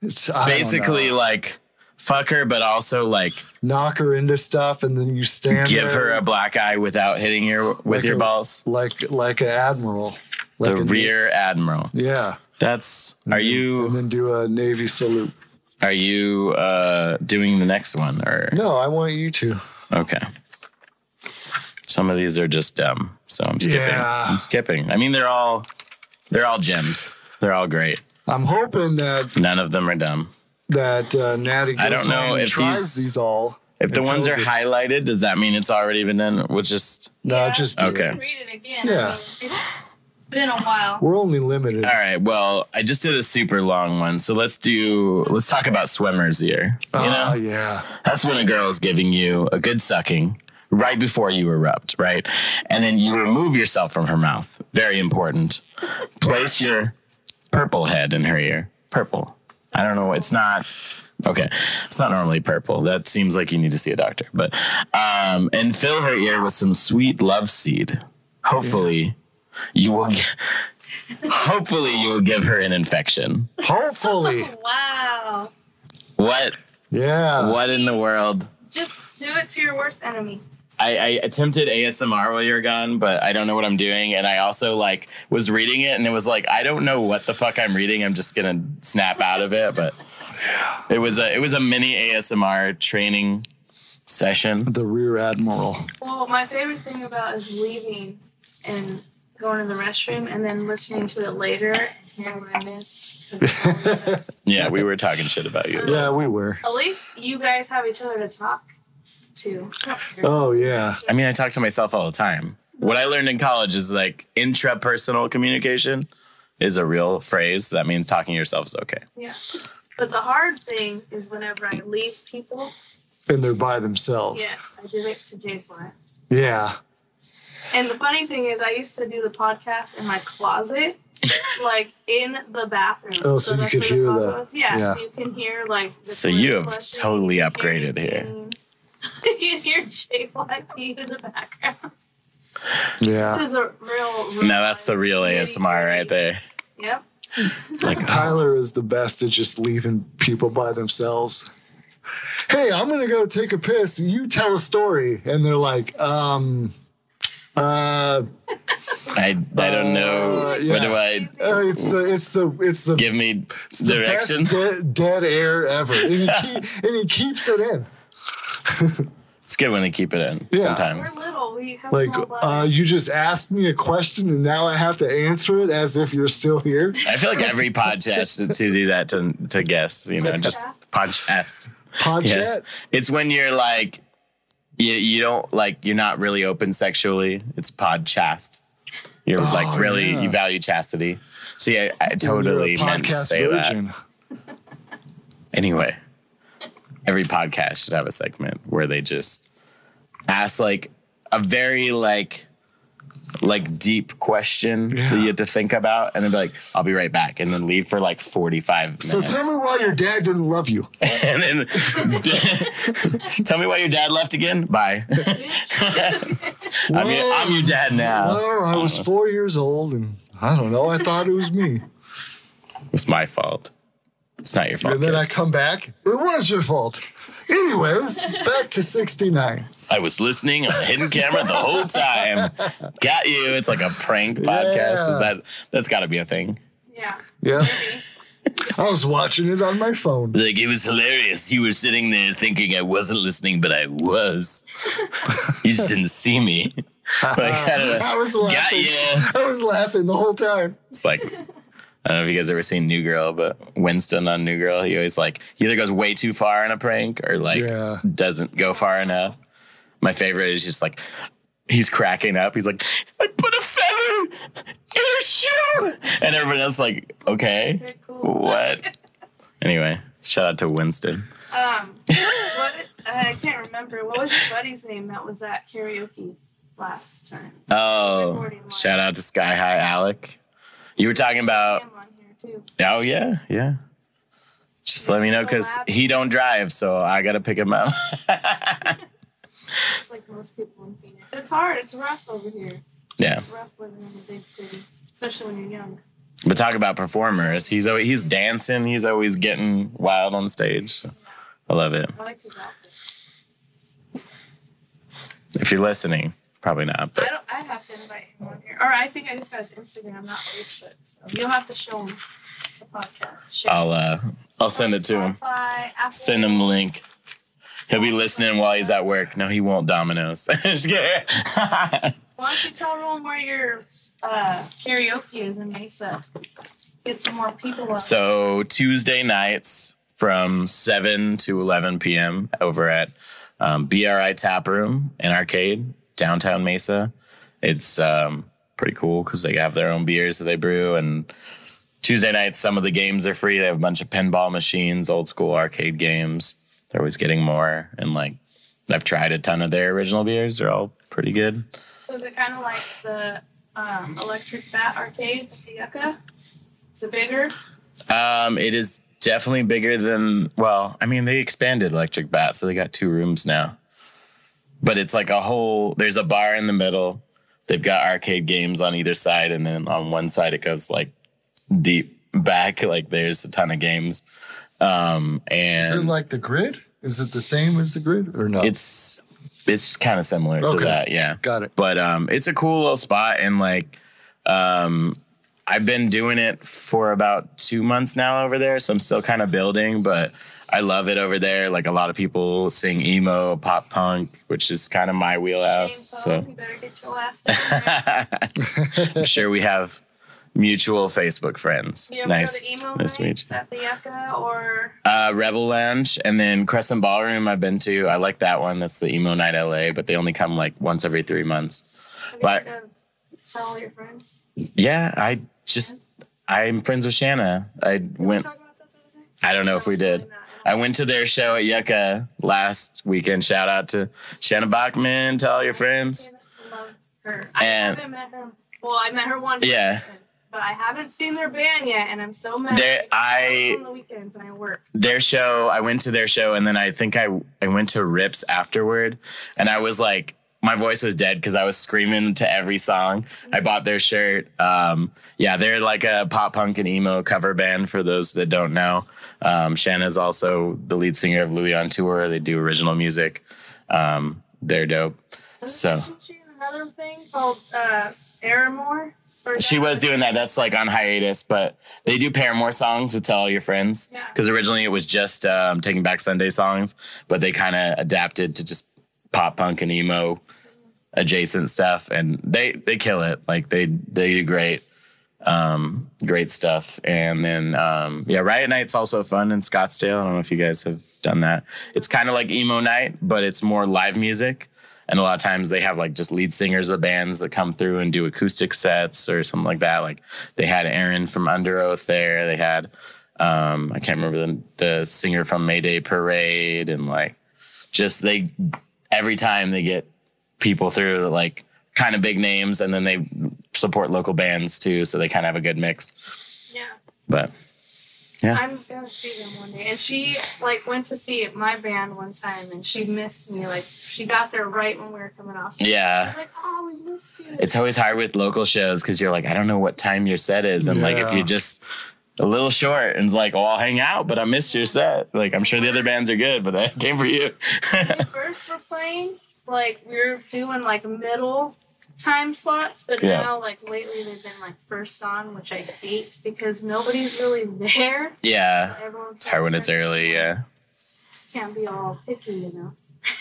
it's basically like fuck her but also like knock her into stuff, and then you stand give her a black eye without hitting her with Like your a- balls? like like an admiral, like The a- rear admiral. Yeah, That's are you And then do a navy salute. are you uh doing the next one or No, I want you to. Okay. Some of these are just dumb, so I'm skipping. Yeah. I'm skipping. I mean, they're all they're all gems. They're all great. I'm hoping that None of them are dumb. that uh, Natty goes I don't know and if tries these- these, all. If the ones are tells us- highlighted, does that mean it's already been done? We'll just No, Yeah. just do Okay. it. Read it again. Yeah. I mean, it's been a while. We're only limited. all right. Well, I just did a super long one, so let's do. Let's talk about swimmer's ear. You Oh know, yeah, that's when a girl is giving you a good sucking right before you erupt, right? And then you remove yourself from her mouth. Very important. Place your purple head in her ear. Purple. I don't know. It's not. Okay, it's not normally purple. That seems like you need to see a doctor. But um, and fill her ear with some sweet love seed. Hopefully, you will. Get, hopefully, you will give her an infection. hopefully, Wow. What? yeah. What in the world? Just do it to your worst enemy. I, I attempted ASMR while you were gone, but I don't know what I'm doing. And I also like was reading it, and it was like I don't know what the fuck I'm reading. I'm just gonna snap out of it. But it was a it was a mini ASMR training session. The rear admiral. Well, my favorite thing about is leaving and going to the restroom and then listening to it later hearing what I missed. Yeah, we were talking shit about you. Yeah, we were. At least you guys have each other to talk to. Oh yeah. I mean, I talk to myself all the time. What I learned in college is like intrapersonal communication is a real phrase. That means talking to yourself is okay. Yeah. But the hard thing is whenever I leave people, And they're by themselves. yes, I did it to J Fly. Yeah. And the funny thing is, I used to do the podcast in my closet, like in the bathroom. Oh, so you could hear that. Yeah, yeah. so you can hear like. The So you have flushing, totally you can hear upgraded here. anything. you can hear J Fly pee in the background. Yeah. This is a real. real No, that's the real ASMR right there. Yep. Like Tyler is the best at just leaving people by themselves. Hey, I'm gonna go take a piss. You tell a story, and they're like, um, uh, I I don't know. Uh, What do I uh, it's the it's the it's the give me it's the best de- dead air ever, and he, keep, and he keeps it in. It's good when they keep it in Yeah. We're sometimes. little. We have Like, uh, you just asked me a question, and now I have to answer it as if you're still here. I feel like every podcast should to do that to to guests, you know, just podcast. Podcast. Yes. It's when you're like you you don't like you're not really open sexually. It's podcast. You're Oh, like really yeah. you value chastity. See, I, I totally meant to podcast say that. Anyway, every podcast should have a segment where they just ask like a very like like deep question that you have to think about and then be like, I'll be right back, and then leave for like 45 minutes. So tell me why your dad didn't love you. and then tell me why your dad left again. Bye. I'm, your, I'm your dad now. Well, I was uh-huh. four years old, and I don't know. I thought it was me. It's my fault. It's not your fault. And then I come back. It was your fault. Anyways, back to 69. I was listening on hidden camera the whole time. Got you. It's like a prank podcast. Is that that's got to be a thing? yeah. Yeah. I was watching it on my phone. Like it was hilarious. You were sitting there thinking I wasn't listening, but I was. you just didn't see me. Like, I don't. I was Got laughing. I was laughing the whole time. It's like I don't know if you guys ever seen New Girl, but Winston on New Girl, he always like he either goes way too far in a prank or like Yeah. doesn't go far enough. My favorite is just like he's cracking up. He's like, I put a feather in her shoe, and everyone else like, okay, Very cool. what? anyway, shout out to Winston. Um, what I can't remember. What was your buddy's name that was at karaoke last time? Oh, shout out to Sky High Alec. You were talking about Him on here too. Oh yeah, yeah. Just let me know because he don't drive, so I gotta pick him up. It's like most people in Phoenix. It's hard. It's rough over here. yeah, It's rough living in a big city, especially when you're young. but talk about performers. He's always he's dancing. He's always getting wild on stage. I love it. I like his outfit. If you're listening, probably not. I don't. I have to invite him on here, or I think I just got his Instagram, not Facebook. So you'll have to show him the podcast. Share I'll uh I'll send it to him. Spotify, Apple. Send him the link. He'll be listening while he's at work. No, he won't. Dominoes. Just kidding. Why don't you tell everyone where your uh, karaoke is in Mesa? Get some more people up. So Tuesday nights from 7 to 11 p.m. over at um, BRI Tap Room and Arcade, downtown Mesa. It's um, pretty cool because they have their own beers that they brew. And Tuesday nights, some of the games are free. They have a bunch of pinball machines, old school arcade games. They're always getting more. And like, I've tried a ton of their original beers. They're all pretty good. So is it kind of like the um, Electric Bat Arcade, the Yucca? Is it bigger? Um, it is definitely bigger than. Well, I mean, they expanded Electric Bat, so they got two rooms now. But it's like a whole. There's a bar in the middle. They've got arcade games on either side, and then on one side it goes like deep back. Like there's a ton of games, um, Is it and like the grid? Is it the same as the grid or no? it's it's kind of similar Okay. to that. Yeah. got it. but um it's a cool little spot and like um i've been doing it for about two months now over there so i'm still kind of building but i love it over there like a lot of people sing emo pop punk which is kind of my wheelhouse Shane Poe, so you better get your ass i'm sure we have mutual facebook friends nice nice to meet nights at the Yucca or uh rebel lounge and then crescent ballroom i've been to i like that one that's the emo night la but they only come like once every three months have But- Tell All Your Friends? Yeah, I just I'm friends with Shanna. I Did we went. talk about that the other day? I don't know if we did. I went to their show at Yucca last weekend. Shout out to Shanna Bachman. Tell all your friends. I love her. I And- haven't met her. Well, I met her once. Yeah. person, But I haven't seen their band yet, and I'm so mad. There- because I- on the weekends and I work. Their show. I went to their show, and then I think I I went to Rips afterward, and I was like. My voice was dead because I was screaming to every song. I bought their shirt. Um, yeah, they're like a pop punk and emo cover band for those that don't know. Um, Shanna's also the lead singer of Louis on Tour. They do original music. Um, they're dope. So- she in another thing called uh, Aramore? She was doing that. That's like on hiatus, but they do Paramore songs with Tell All Your Friends. Yeah. Because originally it was just um, Taking Back Sunday songs, but they kind of adapted to just pop punk and emo adjacent stuff, and they they kill it. Like they they do great, um, great stuff. And then um, yeah, Riot Night's also fun in Scottsdale. I don't know if you guys have done that. It's kind of like emo night, but it's more live music. And a lot of times they have like just lead singers of bands that come through and do acoustic sets or something like that. Like they had Aaron from Underoath there. They had um, I can't remember the, the singer from Mayday Parade and like just they every time they get people through like kind of big names and then they support local bands too so they kind of have a good mix Yeah. but Yeah. I'm gonna see them one day. And she like went to see my band one time, and she missed me. Like she got there right when we were coming off. stage. I yeah was like, oh, we missed you. it's always hard with local shows because you're like i don't know what time your set is and like if you're just a little short and it's like oh i'll hang out but i missed your set like i'm sure the other bands are good but i came for you when we first were playing, like we were doing like middle time slots, but Yeah. now like lately they've been like first on, which I hate because nobody's really there. yeah Everyone's it's hard when it's early yeah Can't be all picky, you know.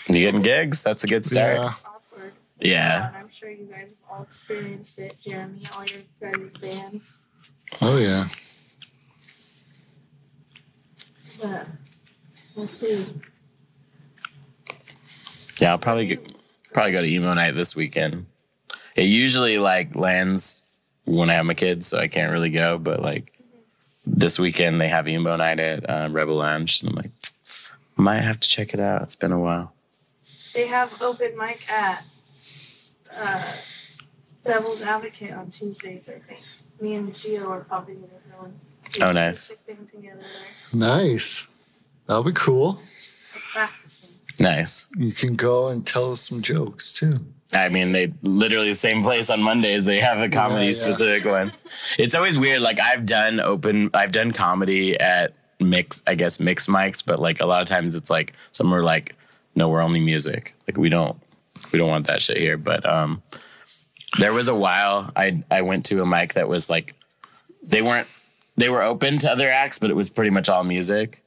you getting gigs that's a good start Yeah. Awkward. Yeah. And I'm sure you guys have all experienced it, Jeremy, all your guys' bands. Oh yeah. But we'll see. Yeah, I'll probably go, probably go to emo night this weekend. It usually like lands when I have my kids, so I can't really go. But like this weekend, they have emo night at uh, Rebel Lounge, and I'm like, might have to check it out. It's been a while. They have open mic at uh, Devil's Advocate on Tuesdays, I think. Me and Gio are probably gonna go and Oh, nice. music thing together there. Nice. That'll be cool. Practicing. Nice. You can go and tell us some jokes too. I mean, they literally the same place on Mondays. They have a comedy yeah. specific one. It's always weird. Like I've done open, I've done comedy at mix, I guess mix mics, but like a lot of times it's like some are like, no, we're only music. Like we don't, we don't want that shit here. But um, there was a while I I went to a mic that was like, they weren't, they were open to other acts, but it was pretty much all music.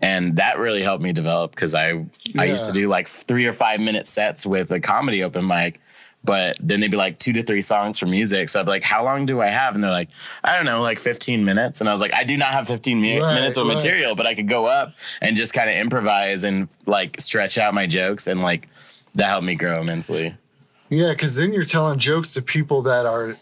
And that really helped me develop because I I used to do like three or five minute sets with a comedy open mic, but then they'd be like two to three songs for music. So I'd be like, how long do I have? And they're like, I don't know, like 15 minutes. And I was like, I do not have 15 mi- Right, minutes of right. material, but I could go up and just kind of improvise and like stretch out my jokes. And like that helped me grow immensely. Yeah, because then you're telling jokes to people that are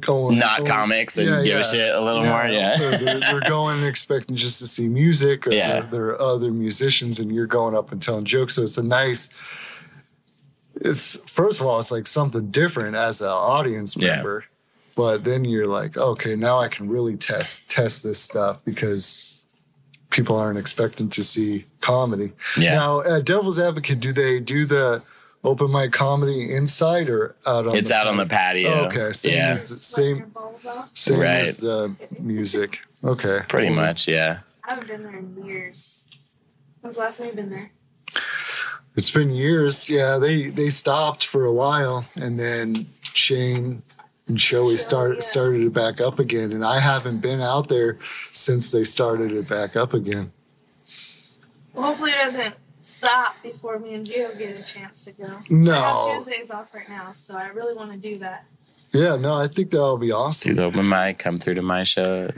going Not going- comics and Yeah, give yeah. a shit a little more. Yeah. so they're, they're going expecting just to see music, or Yeah. there, there are other musicians, and you're going up and telling jokes. So it's a nice. It's first of all, it's like something different as an audience Yeah. member, but then you're like, okay, now I can really test test this stuff because people aren't expecting to see comedy. Yeah. Now, at Devil's Advocate, do they do the open mic comedy inside or out on? It's the out on the patio. Okay, same yeah. as the, same your balls off. same Right. as the music. Okay. Pretty much. Yeah. I haven't been there in years. When's the last time you've been there? It's been years. Yeah, they they stopped for a while, and then Shane and Shoei started yeah. started it back up again, and I haven't been out there since they started it back up again. Well, hopefully it doesn't stop before me and Gio get a chance to go. No. I have No. Tuesdays off right now, so I really want to do that. Yeah, no, I think that'll be Do awesome. the open mic, come through to my show.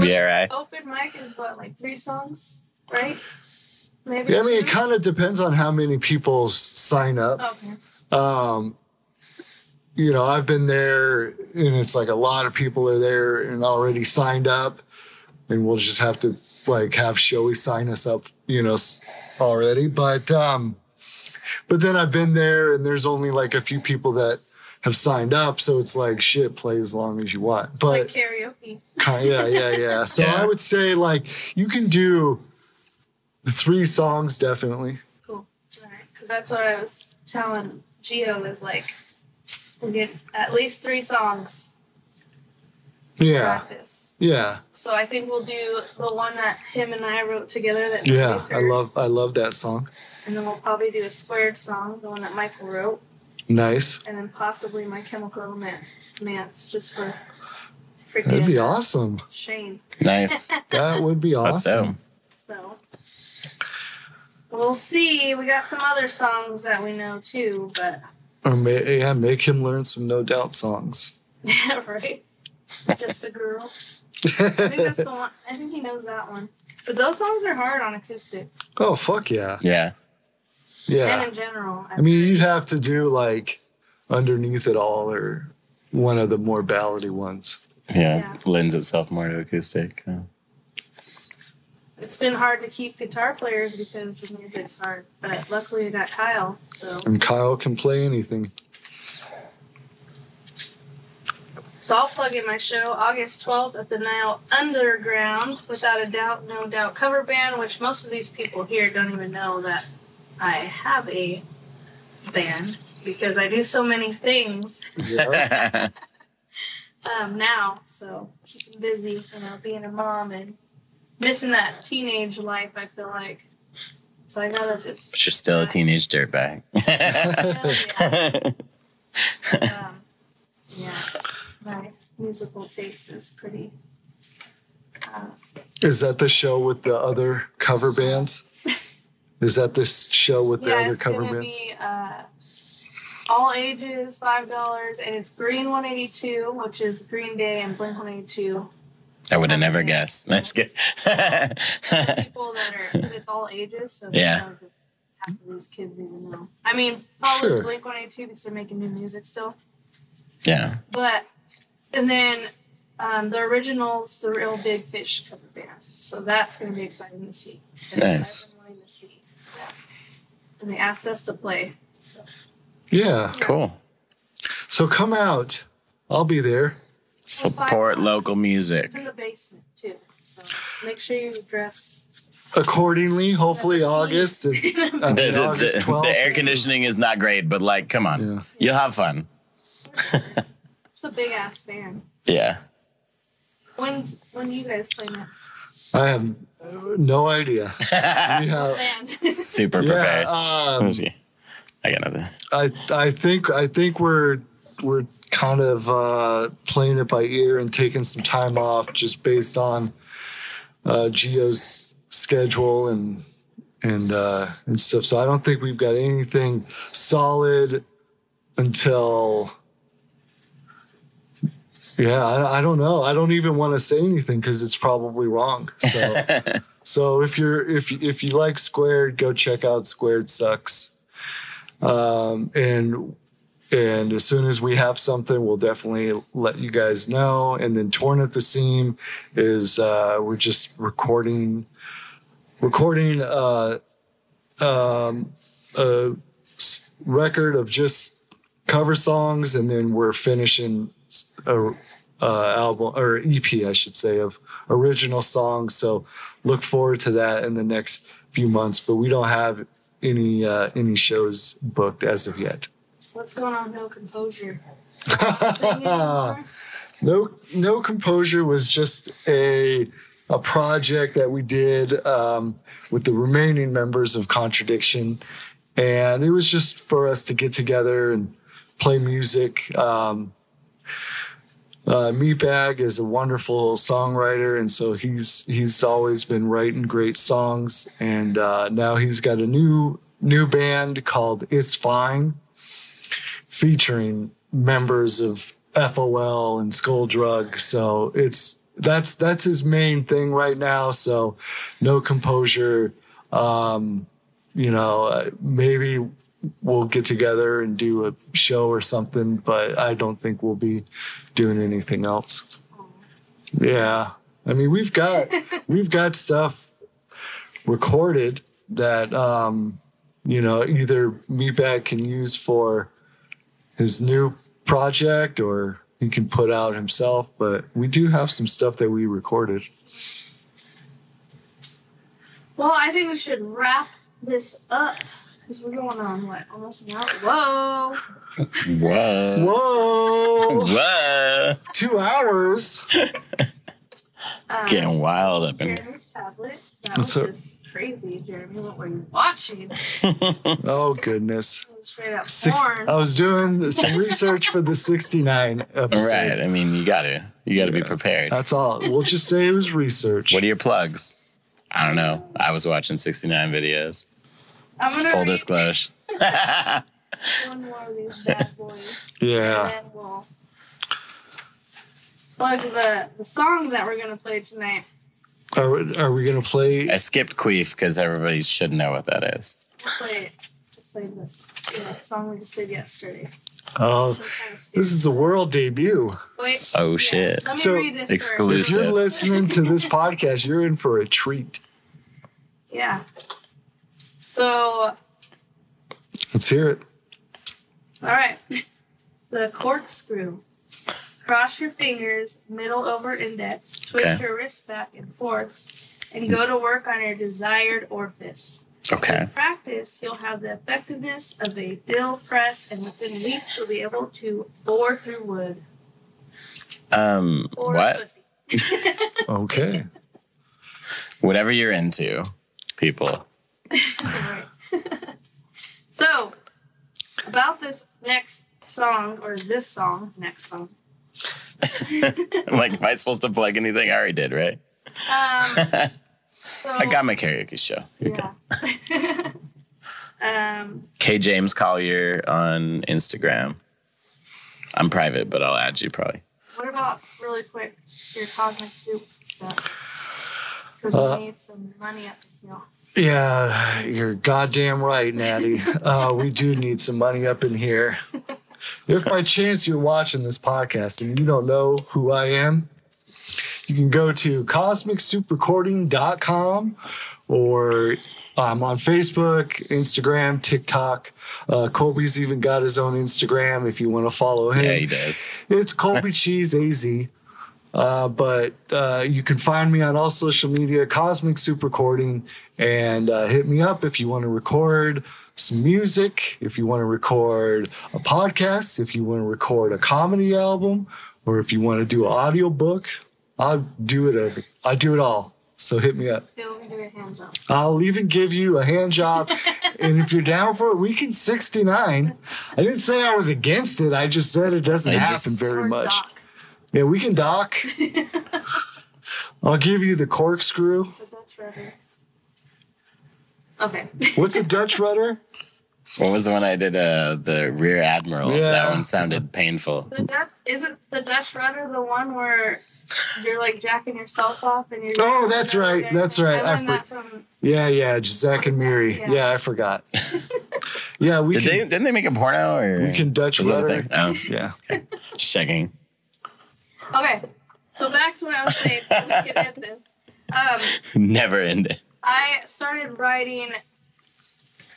Yeah, right. Open mic is what, like three songs, right? Maybe. Yeah, I mean, it kind of depends on how many people sign up. Okay. um, you know, I've been there and it's like a lot of people are there and already signed up, and we'll just have to like have Shoei sign us up, you know, s- already. But um, but then I've been there and there's only like a few people that have signed up, so it's like shit, play as long as you want. But like karaoke. Kind- yeah, yeah, yeah. So Yeah. I would say like you can do the three songs definitely. Cool. All right. Because that's what I was telling Geo is like, we'll get at least three songs Yeah, practice. Yeah, So I think we'll do the one that him and I wrote together that yeah. nobody's I love, I love that song. And then we'll probably do a squared song, the one that Michael wrote, Nice. and then possibly my chemical romance, just for freaking That'd be awesome. Shane. Nice. That would be That's awesome. So we'll see. We got some other songs that we know too, but Or ma- yeah, make him learn some No Doubt songs. yeah, right. Just a girl. I think that's the one. I think he knows that one. But those songs are hard on acoustic oh fuck yeah, Yeah. Yeah. And in general. I mean, you'd have to do like underneath it all, or one of the more ballady ones. Yeah. Yeah. Lends itself more to acoustic. Yeah. It's been hard to keep guitar players because the music's hard. But luckily, I got Kyle. So, And Kyle can play anything. So I'll plug in my show August 12th at the Nile Underground. Without a doubt, no doubt cover band, which most of these people here don't even know that I have a band because I do so many things Yeah. um, now. So keeping busy, you know, being a mom and missing that teenage life. I feel like. So I gotta just. but you're still a teenage dirtbag. um, yeah, my musical taste is pretty. Uh, Is that the show with the other cover bands? Is that the show with the yeah, other it's cover gonna bands? be uh, all ages, five dollars, and it's Green 182, which is Green Day and Blink 182. I would have never guessed. I'm just kidding. People that are, 'cause it's all ages, so Yeah. who knows if half of these kids even know. I mean, probably Sure. Blink 182 because they're making new music still. yeah. But and then um, the originals, the Real Big Fish cover band. So that's going to be exciting to see. And Nice. I've been wanting to see. Yeah. And they asked us to play. So Yeah. Cool. So come out. I'll be there. Support local music. it's in the basement too. So make sure you dress. Accordingly, hopefully August. And, I The, mean, the, August the, 12th. the air conditioning is not great, but like, come on. Yeah. You'll have fun. It's a big ass fan. Yeah. When's when you guys play next? I have no idea. We have, Super prepared. yeah, Let um, me see. I got nothing. I I think I think we're we're kind of uh, playing it by ear and taking some time off just based on uh, Geo's schedule and and uh, and stuff. So I don't think we've got anything solid until. Yeah, I, I don't know. I don't even want to say anything because it's probably wrong. So, so if you're if if you like Squared, go check out Squared Sucks. Um, and and as soon as we have something, we'll definitely let you guys know. And then Torn at the Seam is uh, we're just recording recording uh, um, a s- record of just cover songs, and then we're finishing a uh, album or EP, I should say, of original songs. So look forward to that in the next few months. But we don't have any uh, any shows booked as of yet. What's going on? No composure. No no composure was just a a project that we did um, with the remaining members of contradiction and it was just for us to get together and play music um, uh, Meatbag is a wonderful songwriter, and so he's he's always been writing great songs. And uh, now he's got a new new band called It's Fine, featuring members of FOL and Skull Drug. So it's that's that's his main thing right now. So no composure. Um, you know, uh, maybe we'll get together and do a show or something, but I don't think we'll be doing anything else. Yeah. I mean, we've got we've got stuff recorded that um, you know, either Meatbag can use for his new project or he can put out himself, but we do have some stuff that we recorded. Well, I think we should wrap this up because we're going on what almost an hour. Whoa! Whoa. Whoa! Whoa. Two hours. Um, Getting wild up in here. Jeremy's tablet. That What's was up? just crazy, Jeremy. What were you watching? Oh goodness. It was Straight up Six. I was doing some research for the 69 episode. Right. I mean, you got to. You got to be prepared. That's all. We'll just say it was research. What are your plugs? I don't know. I was watching 69 videos. I'm gonna Full disclosure. one more of these bad boys. yeah. And we'll plug the, the song that we're gonna play tonight. Are, are we going to play? I skipped Queef because everybody should know what that is. We'll play it. We'll play this yeah, song we just did yesterday. Oh, Some kind of this is the world debut. Wait, Oh, yeah. shit. Let me So, read this exclusive. If you're listening to this podcast, you're in for a treat. Yeah. So, Let's hear it. all right. The corkscrew. Cross your fingers, middle over index, twist Okay. your wrist back and forth, and go to work on your desired orifice. Okay. With practice, you'll have the effectiveness of a drill press, and within weeks, you'll be able to bore through wood. Um, Or what? pussy. Okay. Whatever you're into, people. Alright. so, about this next song, or this song, next song. like, am I supposed to plug anything? I already did, right? Um, so I got my karaoke show. You're good. Yeah. Um, K James Collier on Instagram. I'm private, but I'll add you probably. what about really quick your cosmic soup stuff? Because Uh, we need some money up the hill. Yeah, you're goddamn right, Natty. uh, we do need some money up in here. If by chance you're watching this podcast and you don't know who I am, you can go to cosmicsouprecording.com or I'm on Facebook, Instagram, TikTok. Uh, Colby's even got his own Instagram if you want to follow him. Yeah, he does. It's Colby Cheese AZ. Uh, but uh, you can find me on all social media, Cosmic Soup Recording, and uh, hit me up if you want to record some music, if you want to record a podcast, if you want to record a comedy album, or if you want to do an audio book. I'll do it. Over. I do it all. So hit me up. He'll give you a hand job. I'll even give you a hand job. and if you're down for it, we can 69. I didn't say I was against it. I just said it doesn't I happen just- very much. dock. Yeah, we can dock. I'll give you the corkscrew. The Dutch rudder. Okay. What's a Dutch rudder? What was the one I did? Uh, the Rear Admiral. Yeah. That one sounded painful. The Dutch isn't the Dutch rudder the one where you're like jacking yourself off and you're. Oh, that's right, Okay. that's right. I I learned for- that from. Yeah, yeah, Zack and Miri. Yeah. Yeah, I forgot. Yeah, we Did can. they? Didn't they make a porno? Or we can Dutch was that rudder. Oh, Yeah. just checking. Okay, so back to what I was saying. we can end this. Um, Never ended. I started writing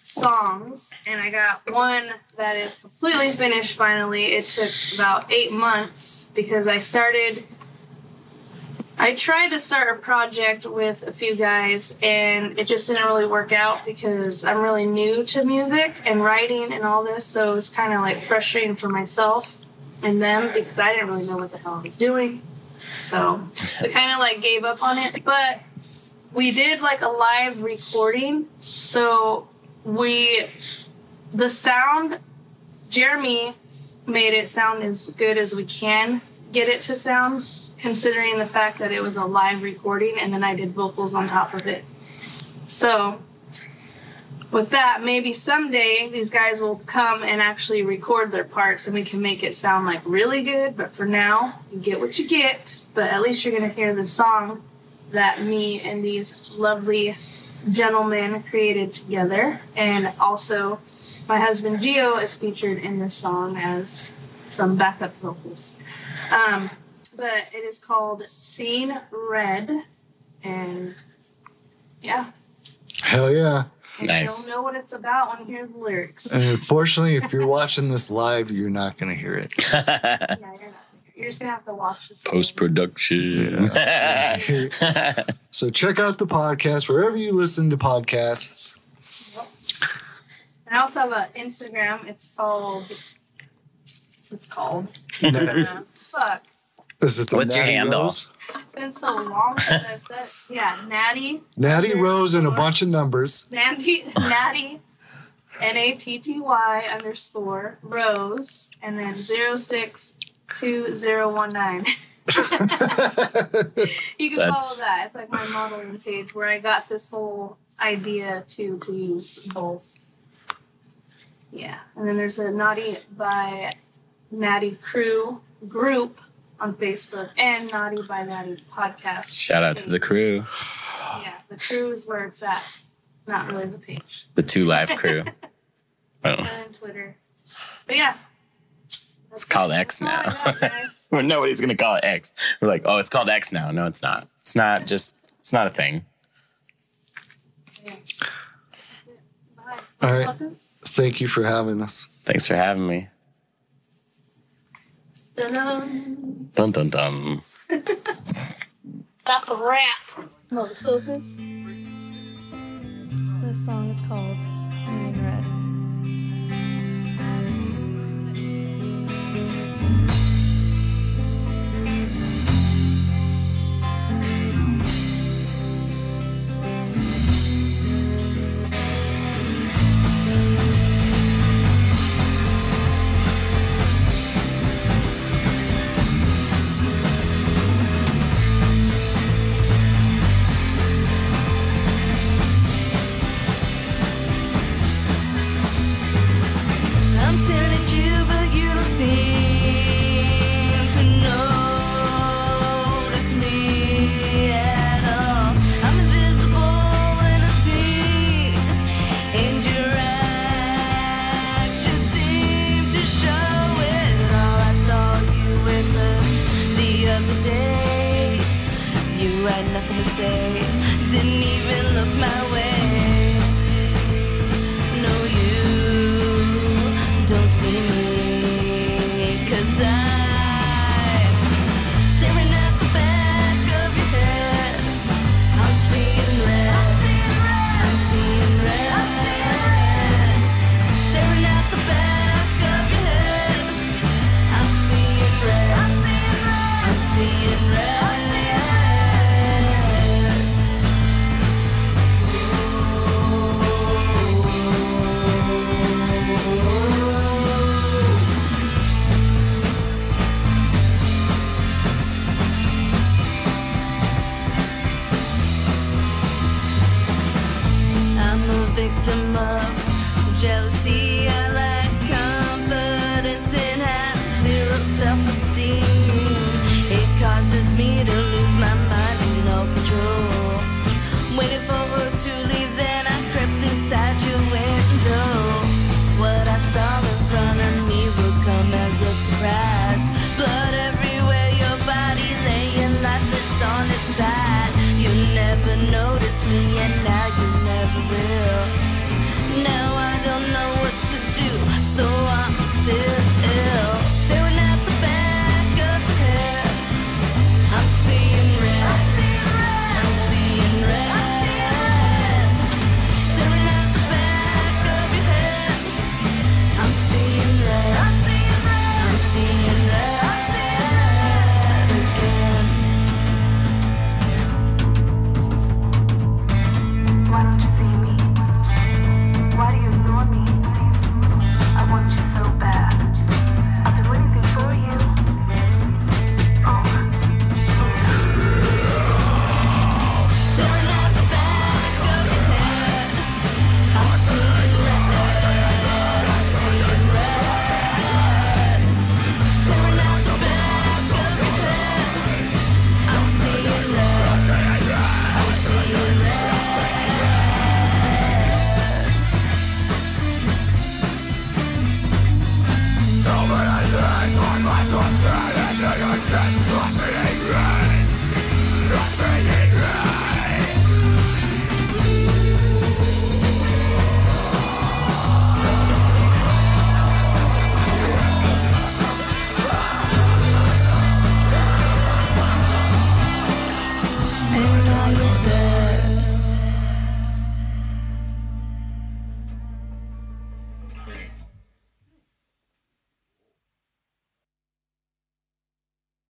songs, and I got one that is completely finished. Finally, it took about eight months because I started. I tried to start a project with a few guys, and it just didn't really work out because I'm really new to music and writing and all this. So it was kind of like frustrating for myself and them because I didn't really know what the hell I was doing. So we kind of like gave up on it. But we did like a live recording. So we, the sound, Jeremy made it sound as good as we can get it to sound, considering the fact that it was a live recording and then I did vocals on top of it. So, with that, maybe someday these guys will come and actually record their parts and we can make it sound like really good. But for now, you get what you get. But at least you're going to hear the song that me and these lovely gentlemen created together. And also, my husband Gio is featured in this song as some backup vocals. Um, but it is called Seeing Red. And yeah, Hell yeah. And Nice. you'll know what it's about when you hear the lyrics. And unfortunately, if you're watching this live, you're not going to hear it. yeah, you're, not, you're just gonna have to watch this. Post production. So check out the podcast wherever you listen to podcasts. And I also have an Instagram. It's called. It's called. Nat- Uh, fuck. Is the What's your Natty handle? Rose? It's been so long since I said. Yeah, Natty. Natty Rose and a bunch of numbers. Natty. Natty. N A T T Y underscore Rose and then zero six two zero one nine. You can That's- follow that. It's like my modeling page where I got this whole idea to to use both. Yeah, and then there's a Naughty by Natty Crew group on Facebook and Naughty by Natty podcast. Shout out to the crew, Yeah, the crew is where it's at, not really the page. the two live crew. Oh, And Twitter. But yeah. it's called X now. well, nobody's gonna call it X. We're like, oh, it's called X now. No, it's not. It's not just. It's not a thing. All right. Thank you for having us. Thanks for having me. Dun-dun. Dun dun dun. That's a wrap. Motherfuckers. This song is called Seeing Red.